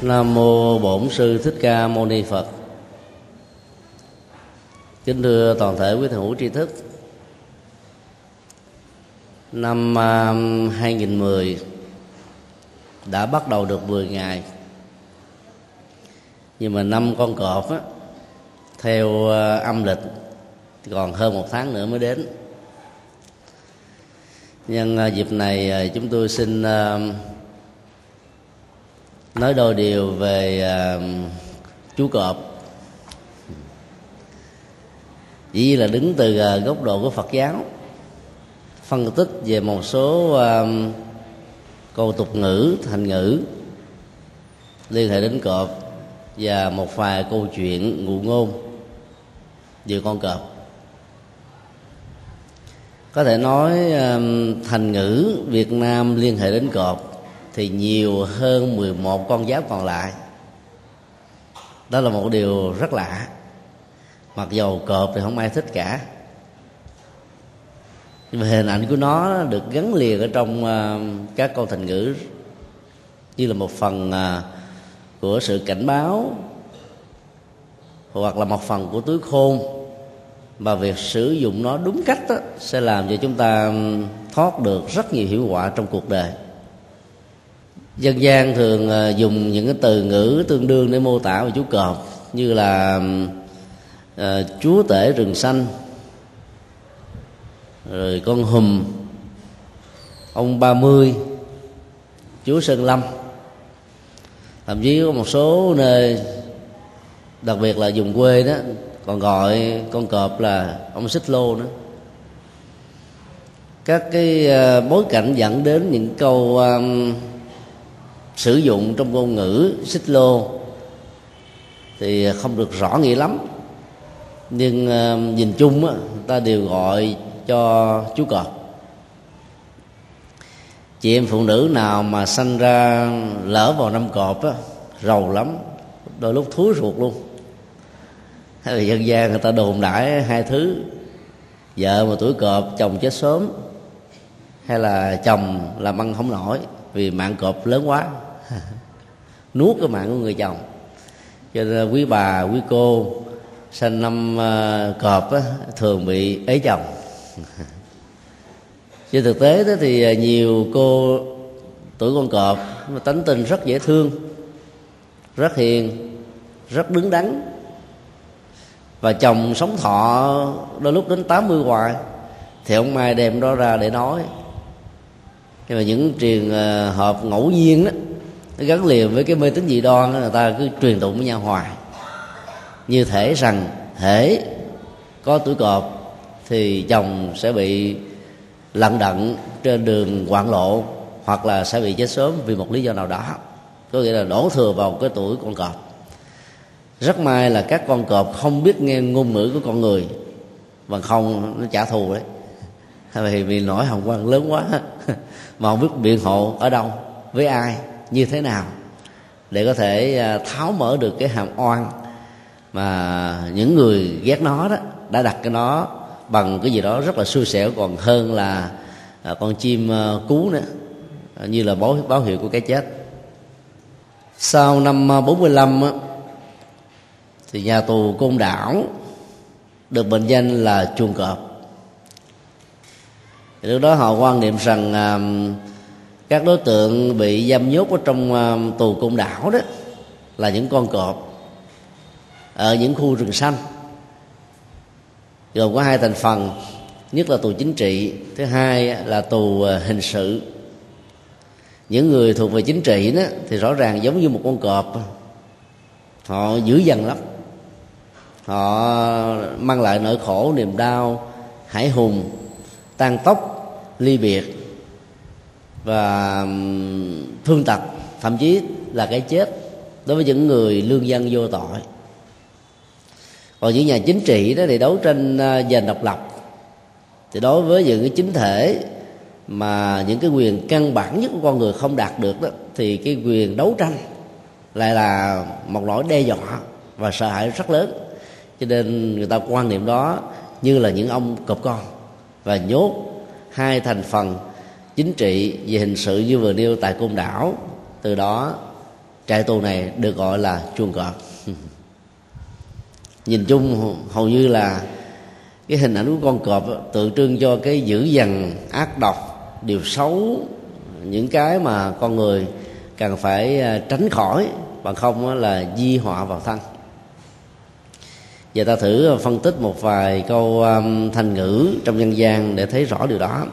Nam mô Bổn sư Thích Ca Mâu Ni Phật. Kính thưa toàn thể quý thầy hữu tri thức. Năm à, 2010 đã bắt đầu được 10 ngày. Nhưng mà năm con cọp á, theo à, âm lịch, còn hơn một tháng nữa mới đến. Nhân à, dịp này chúng tôi xin nói đôi điều về uh, chú cọp. Chỉ là đứng từ uh, góc độ của phật giáo phân tích về một số uh, câu tục ngữ thành ngữ liên hệ đến cọp và một vài câu chuyện ngụ ngôn về con cọp. Có thể nói thành ngữ việt nam liên hệ đến cọp thì nhiều hơn 11 con giáp còn lại. Đó là một điều rất lạ. Mặc dầu cọp thì không ai thích cả. Nhưng mà hình ảnh của nó được gắn liền ở trong ờ, các câu thành ngữ như là một phần ờ, của sự cảnh báo hoặc là một phần của túi khôn. Và việc sử dụng nó đúng cách đó, sẽ làm cho chúng ta thoát được rất nhiều hiệu quả trong cuộc đời dân gian thường ờ, dùng những cái từ ngữ tương đương để mô tả về chú cọp như là uh, chúa tể rừng xanh rồi con hùm ông ba mươi chúa sơn lâm. Thậm chí có một số nơi đặc biệt là vùng quê đó còn gọi con cọp là ông xích lô nữa. Các cái ờ, bối cảnh dẫn đến những câu um, sử dụng trong ngôn ngữ xích lô thì không được rõ nghĩa lắm. Nhưng uh, nhìn chung á, ta đều gọi cho chú cọp. Chị em phụ nữ nào mà sanh ra lỡ vào năm cọp á rầu lắm đôi lúc thúi ruột luôn. Hay là dân gian người ta đồn đãi hai thứ vợ mà tuổi cọp chồng chết sớm hay là chồng làm ăn không nổi vì mạng cọp lớn quá. Nuốt cái mạng của người chồng. Cho nên quý bà quý cô sinh năm ờ, cọp á, thường bị ế chồng. Trên thực tế đó thì ờ, nhiều cô tuổi con cọp mà tánh tình rất dễ thương rất hiền rất đứng đắn. Và chồng sống thọ đôi lúc đến 80 hoài thì ông mai đem đó ra để nói nhưng mà những trường ờ, hợp ngẫu nhiên đó nó gắn liền với cái mê tín dị đoan đó, người ta cứ truyền tụng với nhau hoài. Như thể rằng thể có tuổi cọp thì chồng sẽ bị lận đận trên đường hoạn lộ hoặc là sẽ bị chết sớm vì một lý do nào đó. Có nghĩa là đổ thừa vào cái tuổi con cọp. Rất may là các con cọp không biết nghe ngôn ngữ của con người bằng không nó trả thù đấy vì vì nỗi hồng quang lớn quá, mà không biết biện hộ ở đâu, với ai, như thế nào, để có thể à, tháo mở được cái hàm oan mà những người ghét nó đó, đã đặt cái nó bằng cái gì đó rất là xui xẻo. Còn hơn là à, con chim à, cú nữa, như là báo báo hiệu của cái chết. Sau năm 45 thì nhà tù côn đảo được mệnh danh là chuồng cọp thì lúc đó họ quan niệm rằng à, các đối tượng bị giam nhốt ở trong à, tù côn đảo đó là những con cọp ở những khu rừng xanh gồm có hai thành phần. Nhất là tù chính trị thứ hai là tù à, hình sự. Những người thuộc về chính trị đó thì rõ ràng giống như một con cọp họ dữ dằn lắm. Họ mang lại nỗi khổ niềm đau hải hùng tan tóc ly biệt và thương tật, thậm chí là cái chết đối với những người lương dân vô tội. Còn những nhà chính trị đó thì đấu tranh à, giành độc lập. Thì đối với những cái chính thể mà những cái quyền căn bản nhất của con người không đạt được đó, thì cái quyền đấu tranh lại là một nỗi đe dọa và sợ hãi rất lớn. Cho nên người ta quan niệm đó như là những ông cọp con và nhốt hai thành phần chính trị về hình sự như vừa nêu tại côn đảo. Từ đó, trại tù này được gọi là chuồng cọp. Nhìn chung, hầu như là cái hình ảnh của con cọp tượng trưng cho cái dữ dằn, ác độc, điều xấu, những cái mà con người cần phải à, tránh khỏi, bằng không là di họa vào thân và ta thử ờ, phân tích một vài câu um, thành ngữ trong dân gian để thấy rõ điều đó.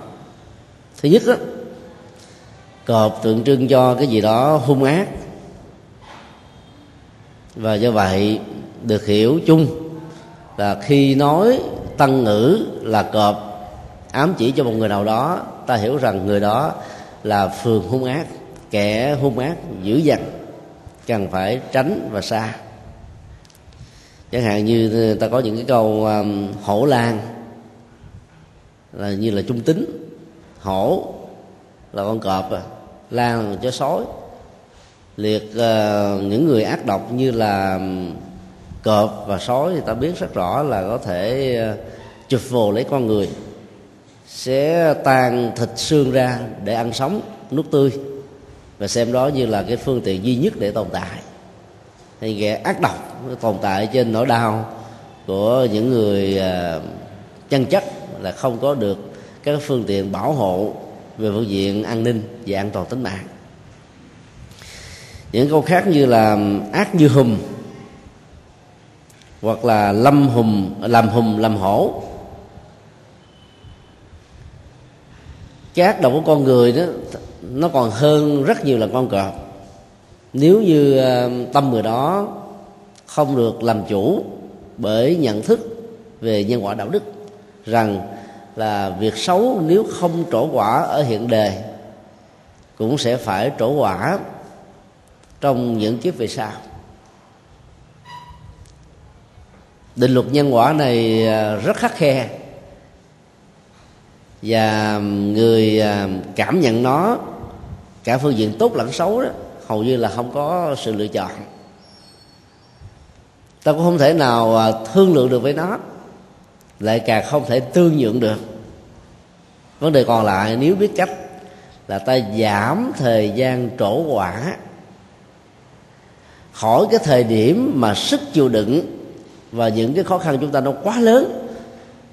Thứ nhất đó, cọp tượng trưng cho cái gì đó hung ác. Và do vậy được hiểu chung là khi nói tăng ngữ là cọp ám chỉ cho một người nào đó ta hiểu rằng người đó là phường hung ác kẻ hung ác dữ dằn cần phải tránh và xa chẳng hạn như ờ, ta có những cái câu um, hổ lan là như là trung tính. Hổ là con cọp à lan là chó sói. Liệt uh, những người ác độc như là cọp và sói thì ta biết rất rõ là có thể uh, chụp vồ lấy con người. Sẽ tan thịt xương ra để ăn sống nuốt tươi. Và xem đó như là cái phương tiện duy nhất để tồn tại thì kẻ ác độc tồn tại trên nỗi đau của những người à, chân chất là không có được các phương tiện bảo hộ về phương diện an ninh và an toàn tính mạng. Những câu khác như là ác như hùm hoặc là lâm hùm, làm hùm, làm hổ. Cái ác độc của con người đó, nó còn hơn rất nhiều là con cọp nếu như ờ, tâm người đó không được làm chủ bởi nhận thức về nhân quả đạo đức rằng là việc xấu nếu không trổ quả ở hiện đề cũng sẽ phải trổ quả trong những kiếp về sau. Định luật nhân quả này ờ, rất khắc khe và người ờ, cảm nhận nó, cả phương diện tốt lẫn xấu đó hầu như là không có sự lựa chọn. Ta cũng không thể nào à, thương lượng được với nó. Lại càng không thể tương nhượng được. Vấn đề còn lại, nếu biết cách là ta giảm thời gian trổ quả, khỏi cái thời điểm mà sức chịu đựng và những cái khó khăn chúng ta nó quá lớn,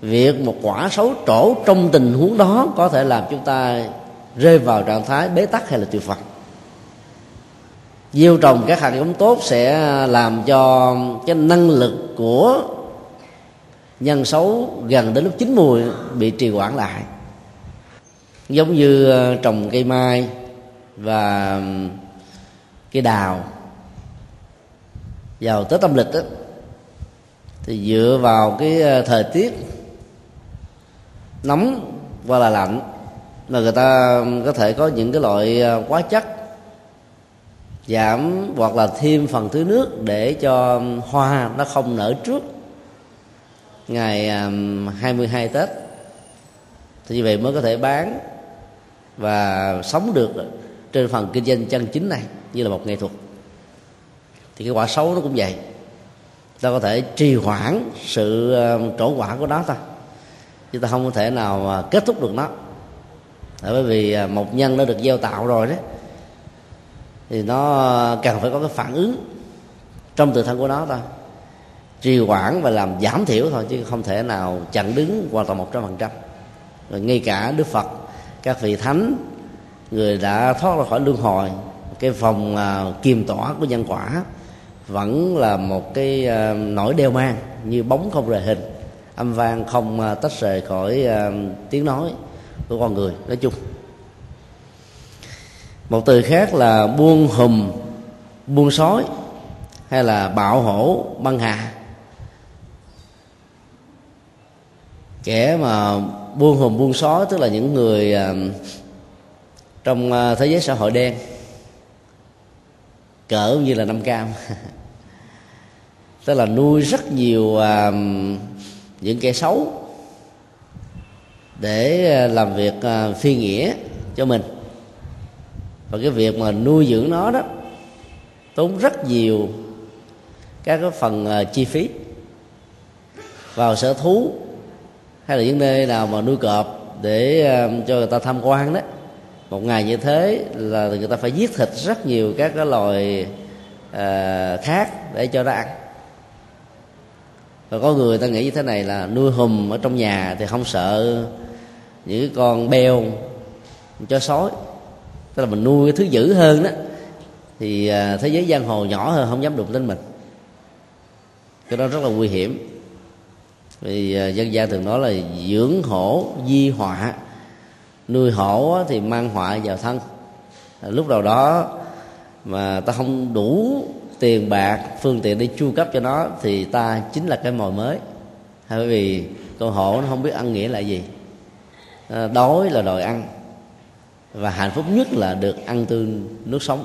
việc một quả xấu trổ trong tình huống đó có thể làm chúng ta rơi vào trạng thái bế tắc hay là tuyệt vọng gieo trồng các hạt giống tốt sẽ làm cho cái năng lực của nhân xấu gần đến lúc chín mùi bị trì hoãn lại. Giống như ờ, trồng cây mai và cây đào. Vào tết âm lịch đó, thì dựa vào cái ờ, thời tiết nóng hoặc là lạnh mà người ta có thể có những cái loại quá hóa chất giảm hoặc là thêm phần tưới nước để cho hoa nó không nở trước ngày um, 22 Tết. Thì như vậy mới có thể bán và sống được trên phần kinh doanh chân chính này như là một nghệ thuật. Thì cái quả xấu nó cũng vậy. Ta có thể trì hoãn sự um, trổ quả của nó thôi chứ ta không có thể nào kết thúc được nó. Bởi vì à, một nhân nó được gieo tạo rồi đấy thì nó cần phải có cái phản ứng trong tự thân của nó thôi. Trì hoãn và làm giảm thiểu thôi chứ không thể nào chặn đứng hoàn toàn một trăm phần trăm. Rồi ngay cả đức phật các vị thánh người đã thoát ra khỏi luân hồi cái phòng uh, kiềm tỏa của nhân quả vẫn là một cái uh, nỗi đeo mang như bóng không rời hình âm vang không uh, tách rời khỏi uh, tiếng nói của con người. Nói chung một từ khác là buông hùm buông sói hay là bạo hổ băng hà. Kẻ mà buông hùm buông sói tức là những người à, trong à, thế giới xã hội đen. Cỡ như là năm cam. Tức là nuôi rất nhiều à, những kẻ xấu để à, làm việc phi nghĩa cho mình và cái việc mà nuôi dưỡng nó đó tốn rất nhiều các cái phần ờ, chi phí vào sở thú hay là những nơi nào mà nuôi cọp để ờ, cho người ta tham quan đó. Một ngày như thế là người ta phải giết thịt rất nhiều các cái loài à, khác để cho nó ăn. Và có người ta nghĩ như thế này là nuôi hùm ở trong nhà thì không sợ những con beo cho sói tức là mình nuôi cái thứ dữ hơn đó, thì à, thế giới giang hồ nhỏ hơn, không dám đụng đến mình. Cái đó rất là nguy hiểm. Vì à, dân gian thường nói là dưỡng hổ, di họa. Nuôi hổ thì mang họa vào thân. À, lúc đầu đó mà ta không đủ tiền bạc, phương tiện để chu cấp cho nó thì ta chính là cái mồi mới. Bởi vì con hổ nó không biết ăn nghĩa là gì. Đói là đòi ăn và hạnh phúc nhất là được ăn tươi nước sống.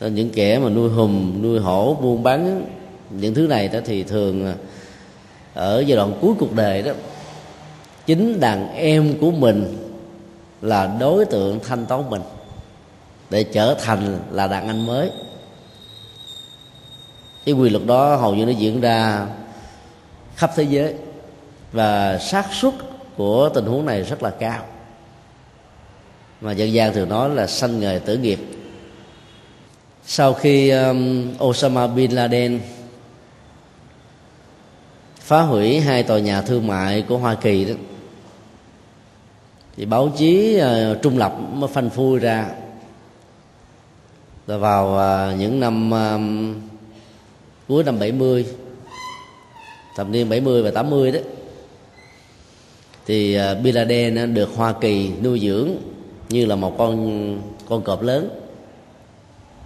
Nên những kẻ mà nuôi hùm, nuôi hổ, buôn bán, những thứ này đó thì thường ở giai đoạn cuối cuộc đời đó, chính đàn em của mình là đối tượng thanh toán mình để trở thành là đàn anh mới. Cái quy luật đó hầu như nó diễn ra khắp thế giới và xác suất của tình huống này rất là cao mà dân gian thường nói là sanh nghề tử nghiệp. Sau khi um, Osama bin Laden phá hủy hai tòa nhà thương mại của Hoa Kỳ đó thì báo chí uh, trung lập mới phanh phui ra. Rồi vào uh, những năm uh, cuối năm 70 thập niên 70 và 80 đó thì uh, Bin Laden được Hoa Kỳ nuôi dưỡng như là một con con cọp lớn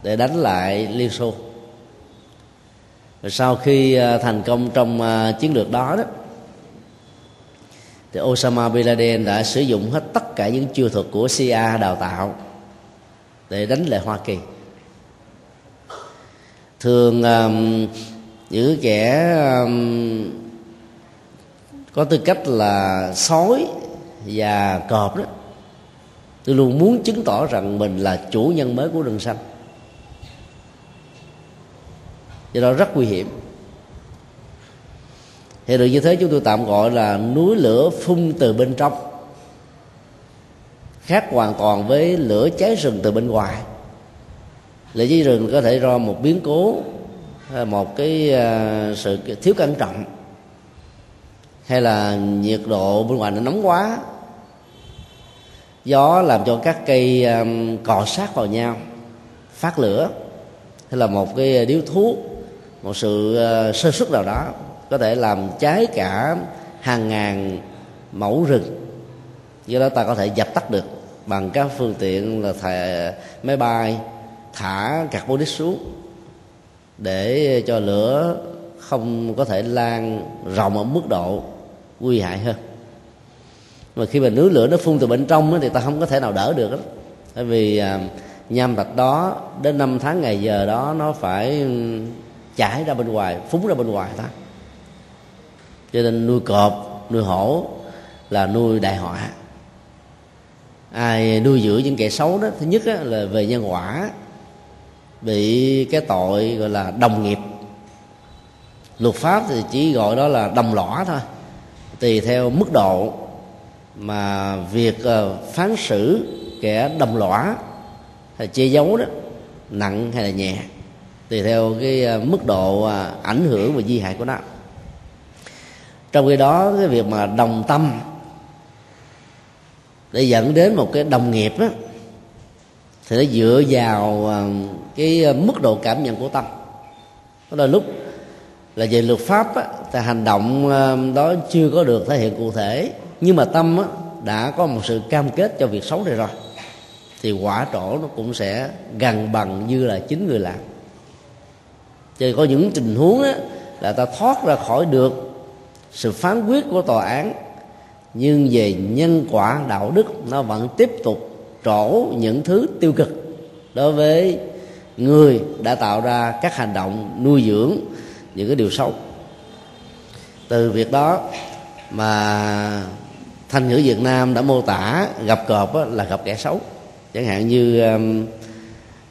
để đánh lại Liên Xô. Và sau khi à, thành công trong à, chiến lược đó đó thì Osama bin Laden đã sử dụng hết tất cả những chiêu thuật của CIA đào tạo để đánh lại Hoa Kỳ. Thường um, những kẻ um, có tư cách là sói và cọp đó tôi luôn muốn chứng tỏ rằng mình là chủ nhân mới của rừng xanh. Do đó rất nguy hiểm. Thì được như thế chúng tôi tạm gọi là núi lửa phun từ bên trong, khác hoàn toàn với lửa cháy rừng từ bên ngoài. Lửa cháy rừng có thể do một biến cố một cái à, sự thiếu cẩn trọng, hay là nhiệt độ bên ngoài nó nóng quá gió làm cho các cây um, cọ sát vào nhau phát lửa. Hay là một cái điếu thuốc một sự uh, sơ suất nào đó có thể làm cháy cả hàng ngàn mẫu rừng. Do đó ta có thể dập tắt được bằng các phương tiện là thề máy bay thả carbonic xuống để cho lửa không có thể lan rộng ở mức độ nguy hại hơn mà khi mà núi lửa nó phun từ bên trong thì ta không có thể nào đỡ được đó. bởi vì à, nham thạch đó, đến năm tháng ngày giờ đó, nó phải ừ, chảy ra bên ngoài, phúng ra bên ngoài ta. Cho nên nuôi cọp, nuôi hổ là nuôi đại họa. Ai nuôi dưỡng những kẻ xấu đó, thứ nhất là về nhân quả, bị cái tội gọi là đồng nghiệp. Luật pháp thì chỉ gọi đó là đồng lõa thôi, tùy theo mức độ mà việc ờ, phán xử kẻ đồng lõa hay che giấu đó nặng hay là nhẹ tùy theo cái ờ, mức độ ờ, ảnh hưởng và di hại của nó. Trong khi đó cái việc mà đồng tâm để dẫn đến một cái đồng nghiệp đó thì nó dựa vào cái mức độ cảm nhận của tâm. Có đôi lúc là về luật pháp á, thì hành động đó chưa có được thể hiện cụ thể nhưng mà tâm á, đã có một sự cam kết cho việc xấu này rồi. Thì quả trổ nó cũng sẽ gần bằng như là chính người làm. Thì có những tình huống á, là ta thoát ra khỏi được sự phán quyết của tòa án nhưng về nhân quả đạo đức nó vẫn tiếp tục trổ những thứ tiêu cực đối với người đã tạo ra các hành động nuôi dưỡng những cái điều xấu. Từ việc đó mà thanh ngữ việt nam đã mô tả gặp cọp là gặp kẻ xấu. Chẳng hạn như um,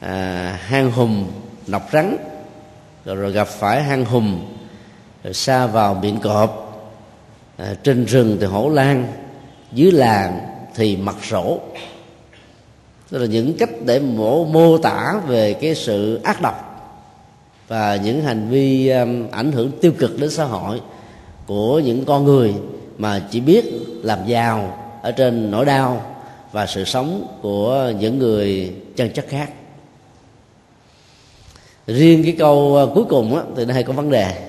à, hang hùm nọc rắn rồi, rồi gặp phải hang hùm rồi xa vào miệng cọp à, trên rừng thì hổ lan dưới làng thì mặt sổ Tức là những cách để mô, mô tả về cái sự ác độc và những hành vi um, ảnh hưởng tiêu cực đến xã hội của những con người mà chỉ biết làm giàu ở trên nỗi đau và sự sống của những người chân chất khác. Riêng cái câu ờ, cuối cùng á, thì nó hay có vấn đề.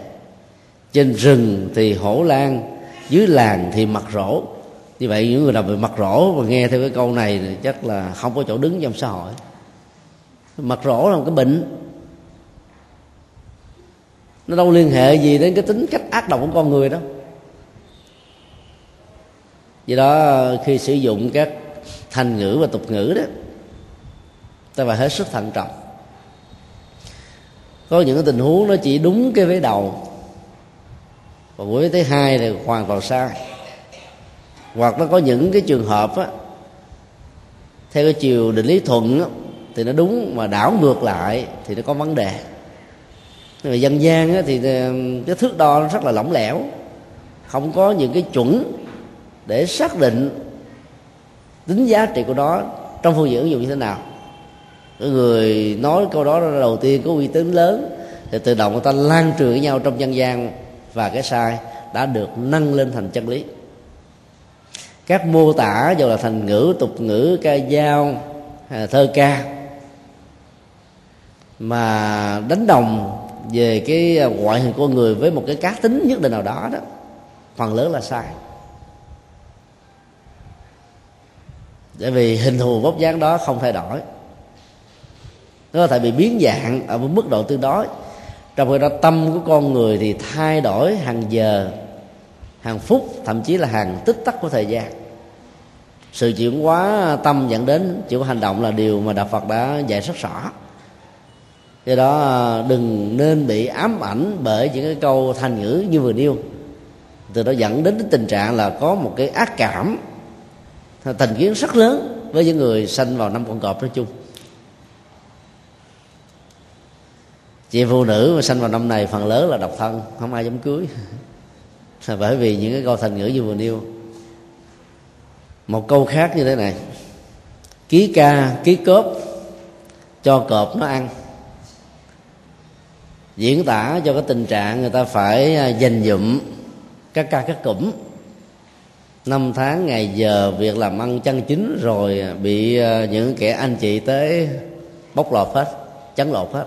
Trên rừng thì hổ lan dưới làng thì mặt rỗ. Như vậy những người nào bị mặt rỗ và nghe theo cái câu này thì chắc là không có chỗ đứng trong xã hội. Mặt rỗ là một cái bệnh. Nó đâu liên hệ gì đến cái tính cách ác độc của con người đâu do đó khi sử dụng các thành ngữ và tục ngữ đó ta phải hết sức thận trọng. Có những cái tình huống nó chỉ đúng cái vế đầu còn cuối thứ hai thì hoàn toàn sai. Hoặc nó có những cái trường hợp á theo cái chiều định lý thuận á, thì nó đúng mà đảo ngược lại thì nó có vấn đề. Nhưng mà dân gian á, thì cái thước đo nó rất là lỏng lẻo không có những cái chuẩn để xác định tính giá trị của nó trong phương diện ứng dụng như thế nào. Cái người nói câu đó đầu tiên có uy tín lớn, thì tự động người ta lan truyền với nhau trong dân gian và cái sai đã được nâng lên thành chân lý. Các mô tả dù là thành ngữ, tục ngữ, ca dao à, thơ ca mà đánh đồng về cái à, ngoại hình con người với một cái cá tính nhất định nào đó đó, phần lớn là sai. Bởi vì hình thù vóc dáng đó không thay đổi. Nó có thể bị biến dạng ở một mức độ tương đối. Trong khi đó, tâm của con người thì thay đổi hàng giờ, hàng phút, thậm chí là hàng tích tắc của thời gian. Sự chuyển hóa tâm dẫn đến chuyển hành động là điều mà đạo phật đã dạy rất rõ. Do đó à, đừng nên bị ám ảnh bởi những cái câu thành ngữ như vừa nêu. Từ đó dẫn đến tình trạng là có một cái ác cảm thành kiến rất lớn với những người sanh vào năm con cọp nói chung. Chị phụ nữ mà sanh vào năm này phần lớn là độc thân, không ai dám cưới. Là bởi vì những cái câu thành ngữ như vừa nêu. Một câu khác như thế này. Ký ca, ký cốp, cho cọp nó ăn. Diễn tả cho cái tình trạng người ta phải à, dành dụm các ca các cụm năm tháng ngày giờ việc làm ăn chân chính rồi bị ờ, những kẻ anh chị tới bóc lột hết, chấn lột hết.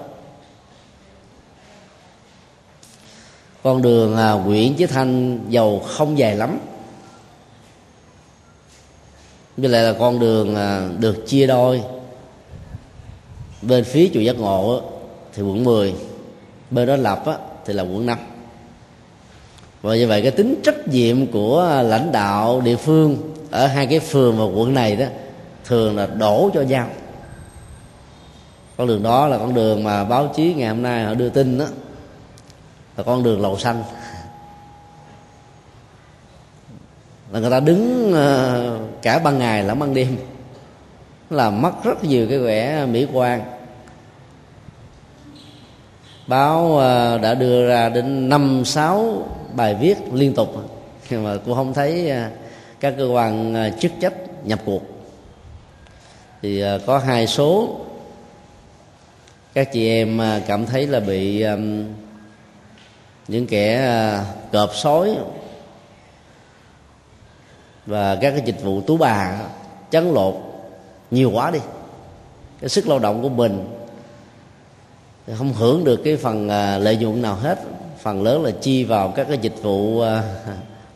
Con đường à, Nguyễn Chí Thanh giàu không dài lắm. Như lại là con đường à, được chia đôi. Bên phía chùa giác ngộ thì quận 10 bên đó lập thì là quận 5 và như vậy cái tính trách nhiệm của lãnh đạo địa phương ở hai cái phường và quận này đó, thường là đổ cho nhau. Con đường đó là con đường mà báo chí ngày hôm nay họ đưa tin đó, là con đường lầu xanh. Là người ta đứng ờ, cả ban ngày lẫn ban đêm làm mất rất nhiều cái vẻ mỹ quan. Báo ờ, đã đưa ra đến năm, sáu bài viết liên tục. Nhưng mà cũng không thấy à, các cơ quan à, chức trách nhập cuộc. Thì à, có hai số các chị em cảm thấy là bị những kẻ cọp sói và các cái dịch vụ tú bà chấn lột nhiều quá đi. Cái sức lao động của mình không hưởng được cái phần lợi nhuận nào hết phần lớn là chi vào các cái dịch vụ à,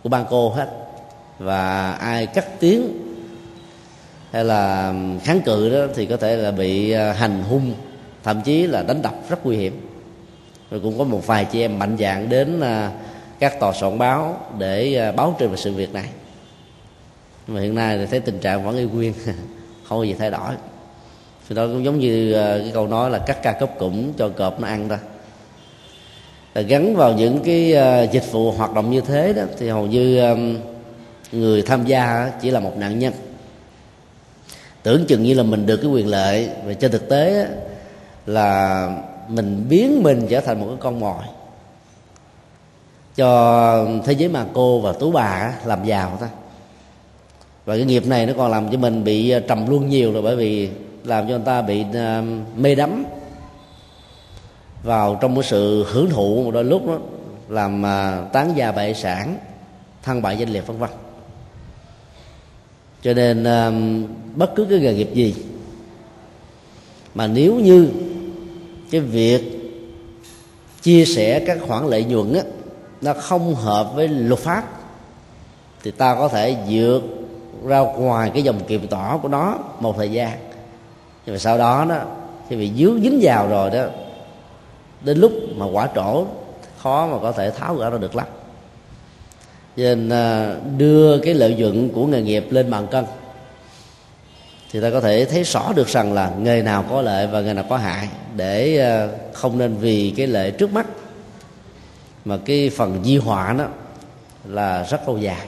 của ban cô hết. Và ai cắt tiếng hay là kháng cự đó thì có thể là bị à, hành hung, thậm chí là đánh đập rất nguy hiểm. Rồi cũng có một vài chị em mạnh dạng đến à, các tòa soạn báo để báo trên về sự việc này. Mà hiện nay thì thấy tình trạng vẫn y nguyên, không có gì thay đổi. Thì đó cũng giống như cái câu nói là cắt ca cấp cũng cho cọp nó ăn thôi À, gắn vào những cái à, dịch vụ hoạt động như thế đó, thì hầu như người tham gia chỉ là một nạn nhân. Tưởng chừng như là mình được cái quyền lợi, và trên thực tế là mình biến mình trở thành một cái con mồi. Cho thế giới mà cô và tú bà làm giàu ta và cái nghiệp này nó còn làm cho mình bị à, trầm luân nhiều rồi, bởi vì làm cho người ta bị mê đắm vào trong cái sự hưởng thụ một đôi lúc đó, làm à, tán gia bại sản, thăng bại danh liệt vân vân. Cho nên à, bất cứ cái nghề nghiệp gì mà nếu như cái việc chia sẻ các khoản lợi nhuận á, nó không hợp với luật pháp, thì ta có thể vượt ra ngoài cái dòng kiềm tỏ của nó một thời gian. Nhưng mà sau đó đó, khi bị dướng dính vào rồi đó đến lúc mà quả trổ, khó mà có thể tháo gỡ ra được lắm. Cho nên à, đưa cái lợi nhuận của nghề nghiệp lên bàn cân, thì ta có thể thấy rõ được rằng là nghề nào có lợi và nghề nào có hại, để à, không nên vì cái lợi trước mắt, mà cái phần di họa đó là rất lâu dài.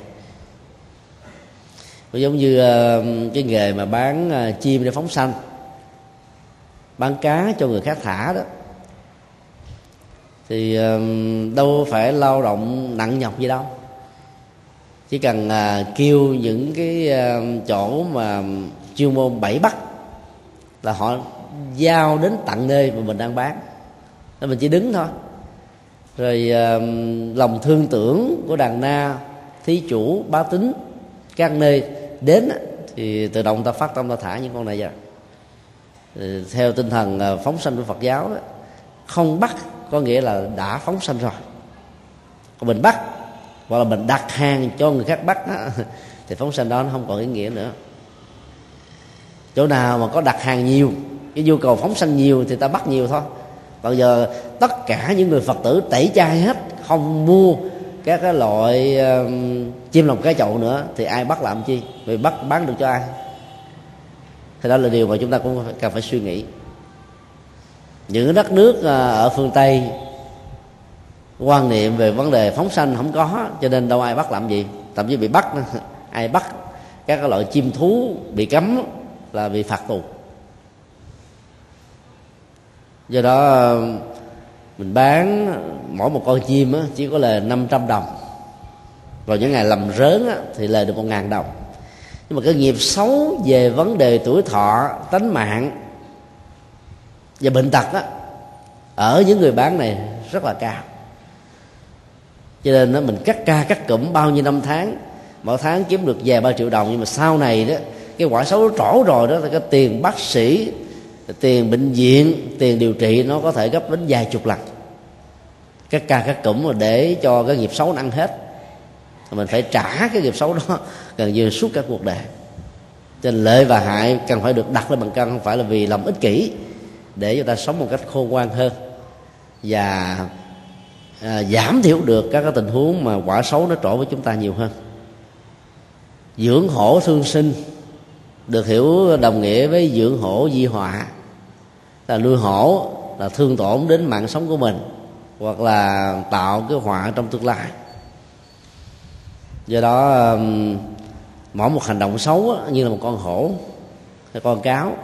Giống như à, cái nghề mà bán chim để phóng sanh, bán cá cho người khác thả đó thì đâu phải lao động nặng nhọc gì đâu. Chỉ cần à, kêu những cái à, chỗ mà chuyên môn bảy bắt là họ giao đến tận nơi mà mình đang bán. Nên mình chỉ đứng thôi. Rồi lòng thương tưởng của đàn na thí chủ bá tính các nơi đến thì tự động ta phát tâm ta thả những con này ra theo tinh thần à, phóng sanh của phật giáo đó, không bắt có nghĩa là đã phóng sanh rồi. Còn mình bắt hoặc là mình đặt hàng cho người khác bắt đó, thì phóng sanh đó nó không còn ý nghĩa nữa. Chỗ nào mà có đặt hàng nhiều cái nhu cầu phóng sanh nhiều thì ta bắt nhiều thôi. Còn giờ tất cả những người phật tử tẩy chay hết không mua các cái loại uh, chim lồng cá chậu nữa thì ai bắt làm chi? Vì bắt bán được cho ai? Thì đó là điều mà chúng ta cũng cần phải suy nghĩ những đất nước à, ở phương tây, quan niệm về vấn đề phóng sanh không có, cho nên đâu ai bắt làm gì. Thậm chí bị bắt ai bắt các loại chim thú bị cấm là bị phạt tù. Do đó, mình bán mỗi một con chim chỉ có lời 500 đồng. Vào những ngày lầm rớn thì lời được một ngàn đồng. Nhưng mà cái nghiệp xấu về vấn đề tuổi thọ, tánh mạng và bệnh tật á, ở những người bán này rất là cao. Cho nên đó mình cắt ca, cắt cụm bao nhiêu năm tháng, mỗi tháng kiếm được vài ba triệu đồng, nhưng mà sau này đó, cái quả xấu trổ rồi đó là cái tiền bác sĩ, tiền bệnh viện, tiền điều trị nó có thể gấp đến vài chục lần. Các ca các cụm mà để cho cái nghiệp xấu nó ăn hết. Mình phải trả cái nghiệp xấu đó gần như suốt cả cuộc đời. Cho nên lợi và hại cần phải được đặt lên bằng cân, không phải là vì lòng ích kỷ để cho ta sống một cách khôn ngoan hơn và à, giảm thiểu được các cái tình huống mà quả xấu nó trổ với chúng ta nhiều hơn. Dưỡng hổ thương sinh được hiểu đồng nghĩa với dưỡng hổ di họa. Là nuôi hổ là thương tổn đến mạng sống của mình hoặc là tạo cái họa trong tương lai. Do đó mỗi một hành động xấu như là một con hổ hay con cáo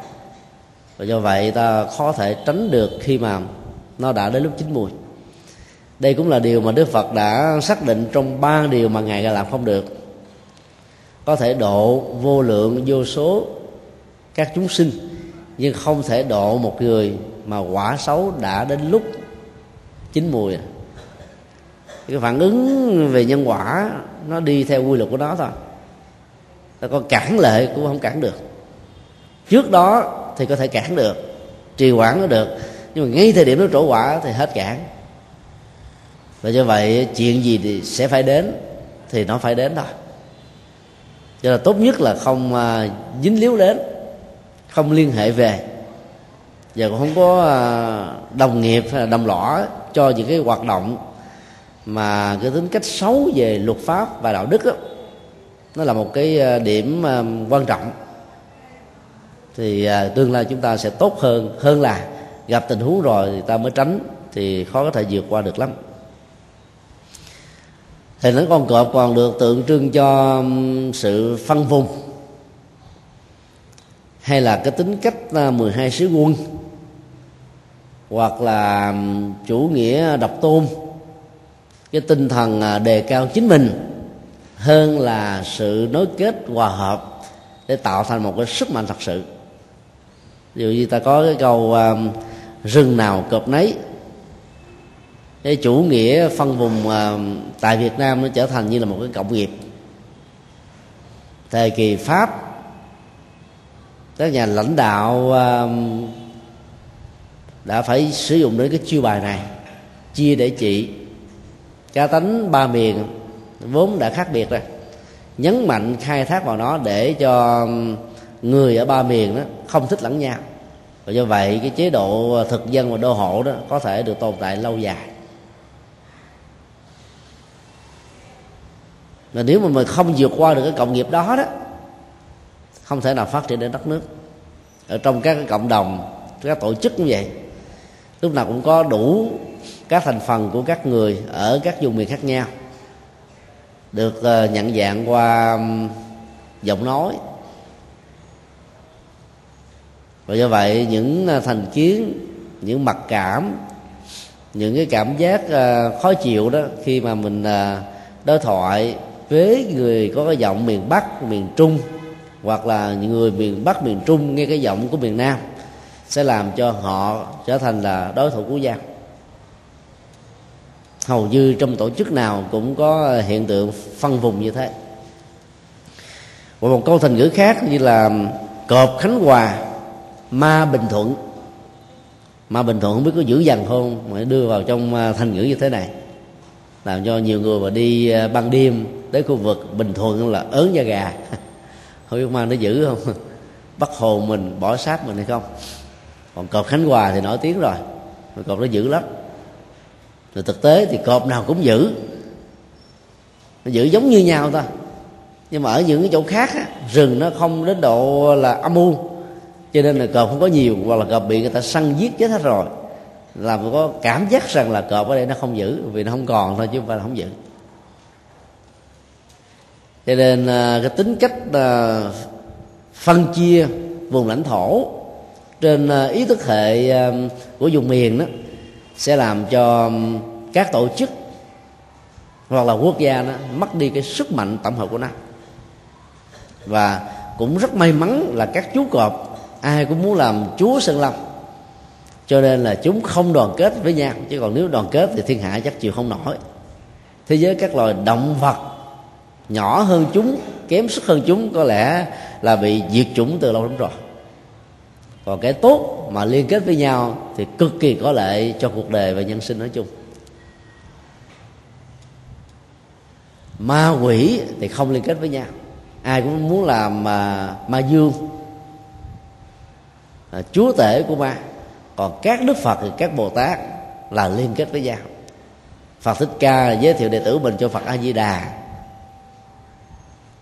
và do vậy ta khó thể tránh được khi mà nó đã đến lúc chín mùi đây cũng là điều mà đức phật đã xác định trong ba điều mà ngài làm không được. Có thể độ vô lượng vô số các chúng sinh, nhưng không thể độ một người mà quả xấu đã đến lúc chín mùi cái phản ứng về nhân quả, nó đi theo quy luật của nó thôi. Ta có cản lệ cũng không cản được. Trước đó thì có thể cản được trì hoãn nó được. Nhưng mà ngay thời điểm nó trổ quả thì hết cản. Và do vậy chuyện gì thì sẽ phải đến thì nó phải đến thôi. Cho là tốt nhất là không à, dính líu đến không liên hệ về. Và cũng không có à, đồng nghiệp hay là đồng lõa cho những cái hoạt động mà cái tính cách xấu về luật pháp và đạo đức đó, nó là một cái à, điểm à, quan trọng thì à, tương lai chúng ta sẽ tốt hơn hơn là gặp tình huống rồi thì ta mới tránh thì khó có thể vượt qua được lắm. Thì nó con cọp còn được tượng trưng cho sự phân vùng hay là cái tính cách à, 12 sứ quân hoặc là chủ nghĩa độc tôn, cái tinh thần à, đề cao chính mình hơn là sự nối kết hòa hợp để tạo thành một cái sức mạnh thật sự ví dụ như ta có cái câu à, rừng nào cọp nấy. Cái chủ nghĩa phân vùng à, tại Việt Nam nó trở thành như là một cái cộng nghiệp. Thời kỳ Pháp các nhà lãnh đạo um, đã phải sử dụng đến cái chiêu bài này chia để trị. Cá tánh ba miền vốn đã khác biệt rồi. Nhấn mạnh khai thác vào nó để cho người ở ba miền đó, không thích lẫn nhau. Và do vậy, cái chế độ à, thực dân và đô hộ đó có thể được tồn tại lâu dài. Mà nếu mà mình không vượt qua được cái cộng nghiệp đó đó, không thể nào phát triển đến đất nước. Ở trong các cái cộng đồng, các tổ chức như vậy. Lúc nào cũng có đủ các thành phần của các người ở các vùng miền khác nhau, được à, nhận dạng qua giọng nói và do vậy, những à, thành kiến, những mặc cảm, những cái cảm giác à, khó chịu đó, khi mà mình à, đối thoại với người có cái giọng miền bắc, miền trung, hoặc là những người miền bắc, miền trung nghe cái giọng của miền nam, sẽ làm cho họ trở thành là đối thủ của giang. Hầu như trong tổ chức nào cũng có hiện tượng phân vùng như thế. Và một câu thành ngữ khác như là cọp khánh hòa ma bình thuận. Ma bình thuận không biết có dữ dằn không mà đưa vào trong à, thành ngữ như thế này. Làm cho nhiều người mà đi à, ban đêm tới khu vực bình thuận là ớn da gà. Không biết ma nó dữ không? Bắt hồn mình bỏ sát mình hay không? Còn cọp khánh hòa thì nổi tiếng rồi cọp nó dữ lắm. Rồi thực tế thì cọp nào cũng giữ. Nó giữ giống như nhau thôi. Nhưng mà ở những cái chỗ khác á, rừng nó không đến độ là âm u cho nên là cọp không có nhiều, hoặc là cọp bị người ta săn giết chết hết rồi. Là có cảm giác rằng là cọp ở đây nó không giữ, vì nó không còn thôi chứ không phải là không giữ. Cho nên à, cái tính cách à, phân chia vùng lãnh thổ trên à, ý thức hệ của vùng miền đó sẽ làm cho các tổ chức hoặc là quốc gia nó mất đi cái sức mạnh tổng hợp của nó. Và cũng rất may mắn là các chú cọp ai cũng muốn làm chúa sơn lâm. Cho nên là chúng không đoàn kết với nhau. Chứ còn nếu đoàn kết thì thiên hạ chắc chịu không nổi. Thế giới các loài động vật nhỏ hơn chúng, kém sức hơn chúng, có lẽ là bị diệt chủng từ lâu lắm rồi. Còn cái tốt mà liên kết với nhau thì cực kỳ có lợi cho cuộc đời và nhân sinh nói chung. Ma quỷ thì không liên kết với nhau. Ai cũng muốn làm mà ma dương là chúa tể của ma. Còn các đức phật thì các bồ tát là liên kết với nhau. Phật thích ca giới thiệu đệ tử mình cho phật a di đà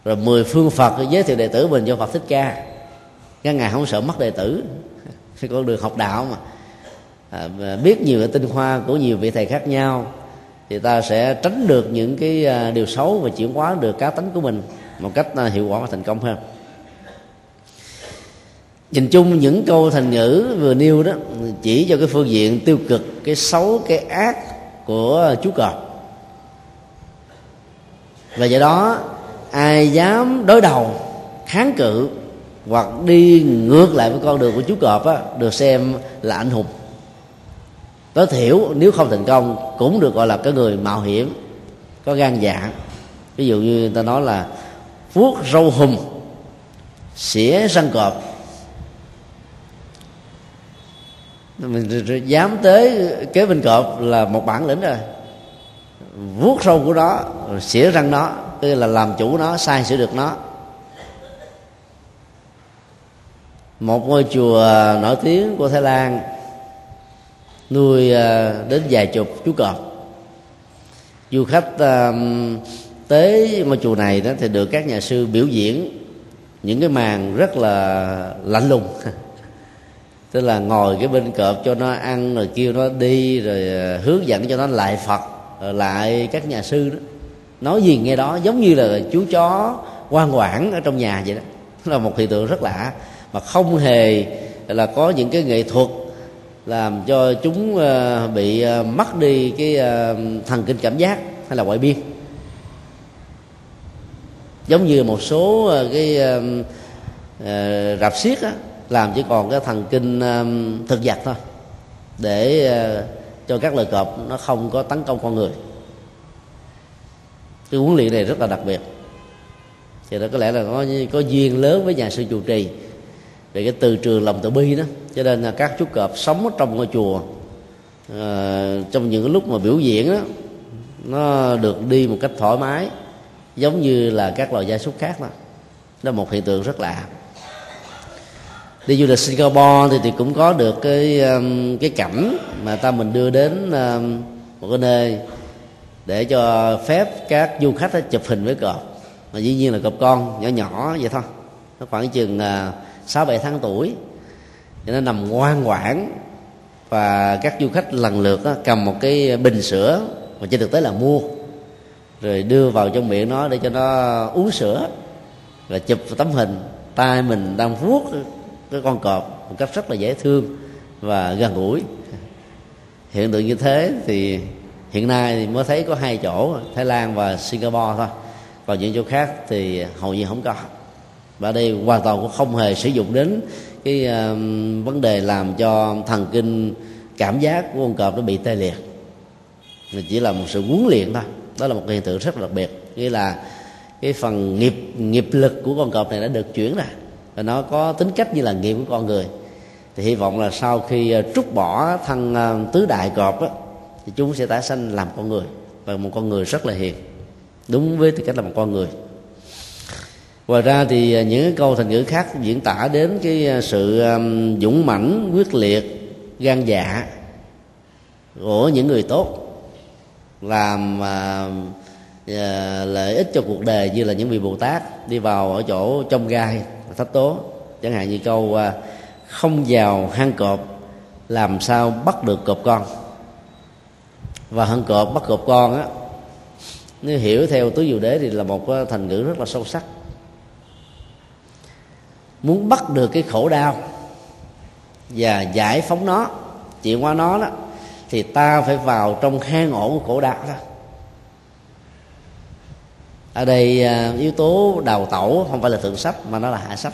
rồi mười phương phật giới thiệu đệ tử mình cho phật thích ca. Các ngài không sợ mất đệ tử. Con đường học đạo mà. À, biết nhiều cái tinh hoa của nhiều vị thầy khác nhau thì ta sẽ tránh được những cái à, điều xấu và chuyển hóa được cá tính của mình một cách à, hiệu quả và thành công hơn nhìn chung những câu thành ngữ vừa nêu đó chỉ cho cái phương diện tiêu cực cái xấu cái ác của chú cọp. Và do đó ai dám đối đầu kháng cự hoặc đi ngược lại với con đường của chú cọp á, được xem là anh hùng. Tối thiểu nếu không thành công cũng được gọi là cái người mạo hiểm có gan dạ ví dụ như người ta nói là vuốt râu hùm xỉa răng cọp. Mình dám tới kế bên cọp là một bản lĩnh rồi. Vuốt sâu của nó xỉa răng nó, tức là làm chủ nó, sai sửa được nó. Một ngôi chùa nổi tiếng của thái lan nuôi à, đến vài chục chú cọp. Du khách à, tới ngôi chùa này đó thì được các nhà sư biểu diễn những cái màn rất là lạnh lùng. tức là ngồi cái bên cọp cho nó ăn rồi kêu nó đi rồi ờ, hướng dẫn cho nó lại phật rồi lại các nhà sư đó. Nói gì nghe đó, giống như là chú chó ngoan quản ở trong nhà vậy đó. Là một hiện tượng rất lạ, mà không hề là có những cái nghệ thuật làm cho chúng ờ, bị mất đi cái thần kinh cảm giác hay là ngoại biên. Giống như một số cái rạp xiếc á làm chỉ còn cái thần kinh um, thực vật thôi. Để uh, cho các loài cọp nó không có tấn công con người. Cái huấn luyện này rất là đặc biệt. Thì đó có lẽ là có có duyên lớn với nhà sư trụ trì về cái từ trường lòng từ bi đó. Cho nên là các chú cọp sống ở trong ngôi chùa à, trong những lúc mà biểu diễn đó nó được đi một cách thoải mái giống như là các loài gia súc khác đó đó là một hiện tượng rất lạ đi du lịch Singapore thì, thì cũng có được cái um, cái cảnh mà ta mình đưa đến um, một cái nơi để cho phép các du khách chụp hình với cọp. Mà dĩ nhiên là cọp con nhỏ nhỏ vậy thôi. Nó khoảng chừng à, sáu bảy tháng tuổi. Thì nó nằm ngoan ngoãn và các du khách lần lượt đó, cầm một cái bình sữa mà trên thực tế là mua rồi đưa vào trong miệng nó để cho nó uống sữa và chụp tấm hình. Tay mình đang vuốt cái con cọp một cách rất là dễ thương và gần gũi. Hiện tượng như thế thì hiện nay thì mới thấy có hai chỗ thái lan và singapore thôi. Còn những chỗ khác thì hầu như không có. Và đây hoàn toàn cũng không hề sử dụng đến cái uh, vấn đề làm cho thần kinh cảm giác của con cọp nó bị tê liệt. Mà chỉ là một sự huấn luyện thôi. Đó là một hiện tượng rất là đặc biệt. Nghĩa là cái phần nghiệp nghiệp lực của con cọp này đã được chuyển ra nó có tính cách như là nghiệp của con người. Thì hy vọng là sau khi ờ, trút bỏ thân ờ, tứ đại cọp đó, thì chúng sẽ tái sanh làm con người và một con người rất là hiền. Đúng với tư cách là một con người. Ngoài ra thì ờ, những câu thành ngữ khác diễn tả đến cái sự dũng mãnh quyết liệt gan dạ của những người tốt làm lợi ích cho cuộc đời như là những vị bồ tát đi vào ở chỗ trong gai thách tố. Chẳng hạn như câu à, không vào hang cọp, làm sao bắt được cọp con? Và hang cọp bắt cọp con á, nếu hiểu theo tứ diệu đế thì là một à, thành ngữ rất là sâu sắc. Muốn bắt được cái khổ đau và giải phóng nó, chuyển qua nó đó, thì ta phải vào trong hang ổ của khổ đau đó ở đây à, yếu tố đào tẩu không phải là thượng sách mà nó là hạ sách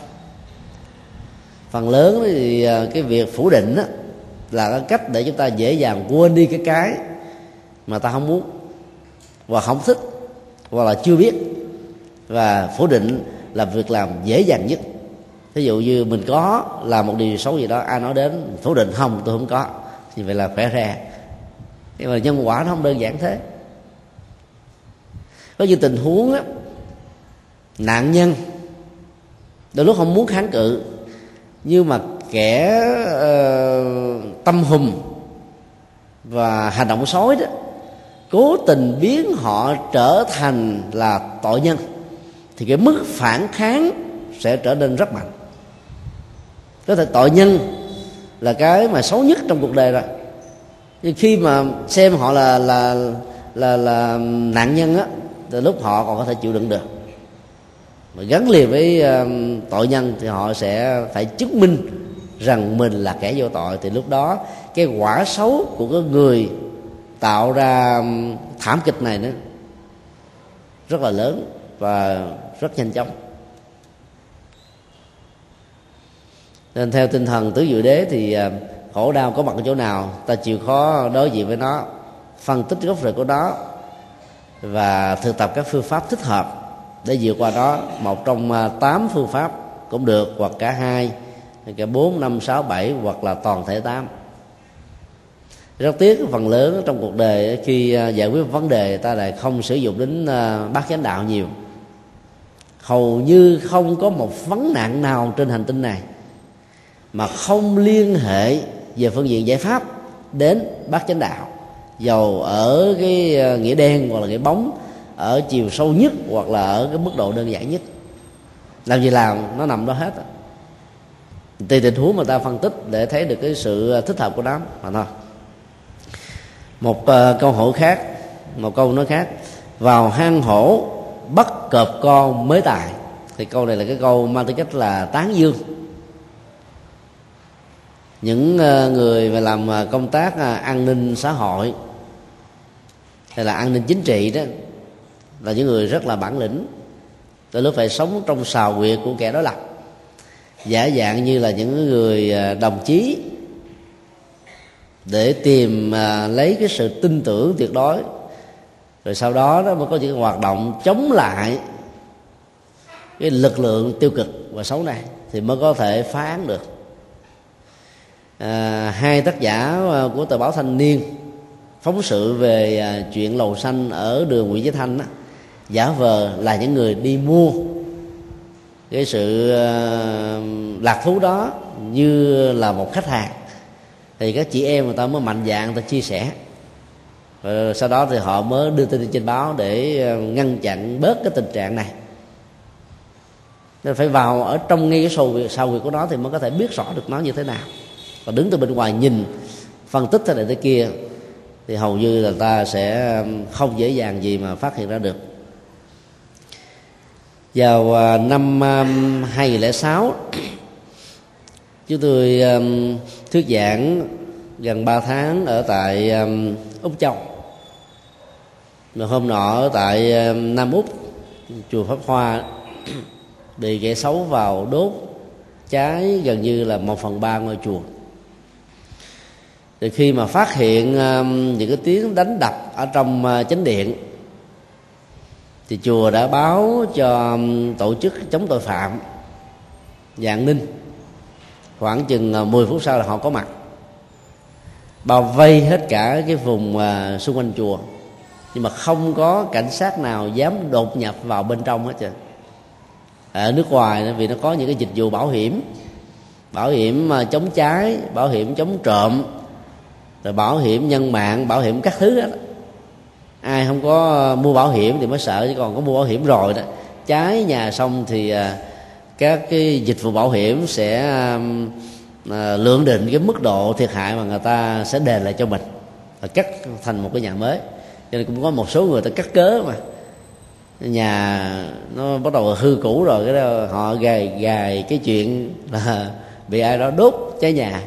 phần lớn thì à, cái việc phủ định đó, là cái cách để chúng ta dễ dàng quên đi cái cái mà ta không muốn và không thích hoặc là chưa biết. Và phủ định là việc làm dễ dàng nhất. Ví dụ như mình có làm một điều xấu gì đó ai nói đến phủ định không tôi không có. Thì vậy là khỏe ra nhưng mà nhân quả nó không đơn giản thế có những tình huống á nạn nhân đôi lúc không muốn kháng cự nhưng mà kẻ uh, tâm hùng và hành động sói đó cố tình biến họ trở thành là tội nhân thì cái mức phản kháng sẽ trở nên rất mạnh. Có thể tội nhân là cái mà xấu nhất trong cuộc đời rồi. Nhưng khi mà xem họ là là là là nạn nhân á tới lúc họ còn có thể chịu đựng được. Mà gắn liền với uh, tội nhân thì họ sẽ phải chứng minh rằng mình là kẻ vô tội. Thì lúc đó cái quả xấu của cái người tạo ra um, thảm kịch này nữa rất là lớn và rất nhanh chóng. Nên theo tinh thần tứ dự đế thì um, khổ đau có mặt ở chỗ nào ta chịu khó đối diện với nó. Phân tích gốc rễ của nó và thực tập các phương pháp thích hợp để vượt qua đó. Một trong à, tám phương pháp cũng được, hoặc cả hai cả bốn, năm, sáu, bảy, hoặc là toàn thể tám. Rất tiếc phần lớn trong cuộc đời khi à, giải quyết vấn đề ta lại không sử dụng đến à, bác bát chánh đạo nhiều. Hầu như không có một vấn nạn nào trên hành tinh này mà không liên hệ về phương diện giải pháp đến bát chánh đạo dầu ở cái ờ, nghĩa đen hoặc là nghĩa bóng ở chiều sâu nhất hoặc là ở cái mức độ đơn giản nhất. Làm gì làm nó nằm đó hết tùy tình huống mà ta phân tích để thấy được cái sự ờ, thích hợp của nó mà thôi. Một uh, câu hỏi khác một câu nói khác. Vào hang hổ bắt cọp con mới tài. Thì câu này là cái câu mang tính cách là tán dương những ờ, người mà làm ờ, công tác ờ, an ninh xã hội, hay là an ninh chính trị đó, là những người rất là bản lĩnh. Tới lúc phải sống trong xào quyệt của kẻ đối lập. Giả dạng như là những người đồng chí, để tìm lấy cái sự tin tưởng tuyệt đối. Rồi sau đó đó mới có những hoạt động chống lại cái lực lượng tiêu cực và xấu này thì mới có thể phá án được à, hai tác giả à, của tờ báo thanh niên phóng sự về à, chuyện lầu xanh ở đường nguyễn chí thanh đó, giả vờ là những người đi mua. Cái sự à, lạc thú đó như là một khách hàng. Thì các chị em người ta mới mạnh dạng người ta chia sẻ. Rồi sau đó thì họ mới đưa tin trên báo để à, ngăn chặn bớt cái tình trạng này. Nên phải vào ở trong ngay cái sâu sau việc của nó thì mới có thể biết rõ được nó như thế nào và đứng từ bên ngoài nhìn, phân tích thế này thế kia, thì hầu như là ta sẽ không dễ dàng gì mà phát hiện ra được. Vào à, năm 2006 chúng tôi thuyết giảng gần 3 tháng ở tại Úc Châu. Rồi hôm nọ ở tại Nam Úc, chùa Pháp Hoa, bị kẻ xấu vào đốt cháy gần như là một phần ba ngôi chùa thì khi mà phát hiện um, những cái tiếng đánh đập ở trong uh, chánh điện thì chùa đã báo cho um, tổ chức chống tội phạm dạng ninh. Khoảng chừng uh, 10 phút sau là họ có mặt. Bao vây hết cả cái vùng uh, xung quanh chùa. Nhưng mà không có cảnh sát nào dám đột nhập vào bên trong hết trơn. Ở nước ngoài vì nó có những cái dịch vụ bảo hiểm. Bảo hiểm uh, chống cháy bảo hiểm chống trộm rồi bảo hiểm nhân mạng, bảo hiểm các thứ đó. Ai không có ờ, mua bảo hiểm thì mới sợ, chứ còn có mua bảo hiểm rồi đó. Cháy nhà xong thì ờ, các cái dịch vụ bảo hiểm sẽ ờ, lượng định cái mức độ thiệt hại mà người ta sẽ đền lại cho mình và cắt thành một cái nhà mới. Cho nên cũng có một số người ta cắt cớ mà. Nhà nó bắt đầu hư cũ rồi, cái đó họ gài gài cái chuyện là bị ai đó đốt cháy nhà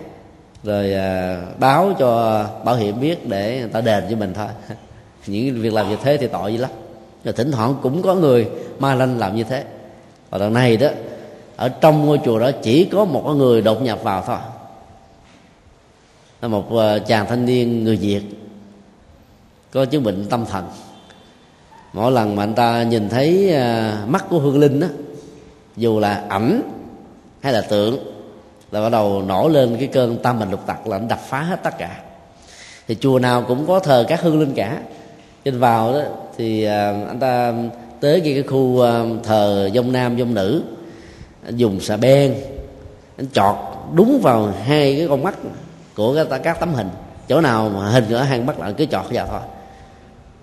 rồi à, báo cho bảo hiểm biết để người ta đền cho mình thôi. Những việc làm như thế thì tội gì lắm. Rồi thỉnh thoảng cũng có người ma lanh làm như thế. Và lần này đó ở trong ngôi chùa đó chỉ có một người đột nhập vào thôi. Là một à, chàng thanh niên người việt có chứng bệnh tâm thần. Mỗi lần mà anh ta nhìn thấy à, mắt của hương linh đó dù là ảnh hay là tượng là bắt đầu nổi lên cái cơn tam bình lục tặc là nó đập phá hết tất cả. Thì chùa nào cũng có thờ các hương linh cả. Trên vào đó thì à, anh ta tới cái khu à, thờ dông nam dông nữ anh dùng xà beng anh chọt đúng vào hai cái con mắt của các, các tấm hình. Chỗ nào mà hình ở hai mắt lại cứ chọt vào thôi.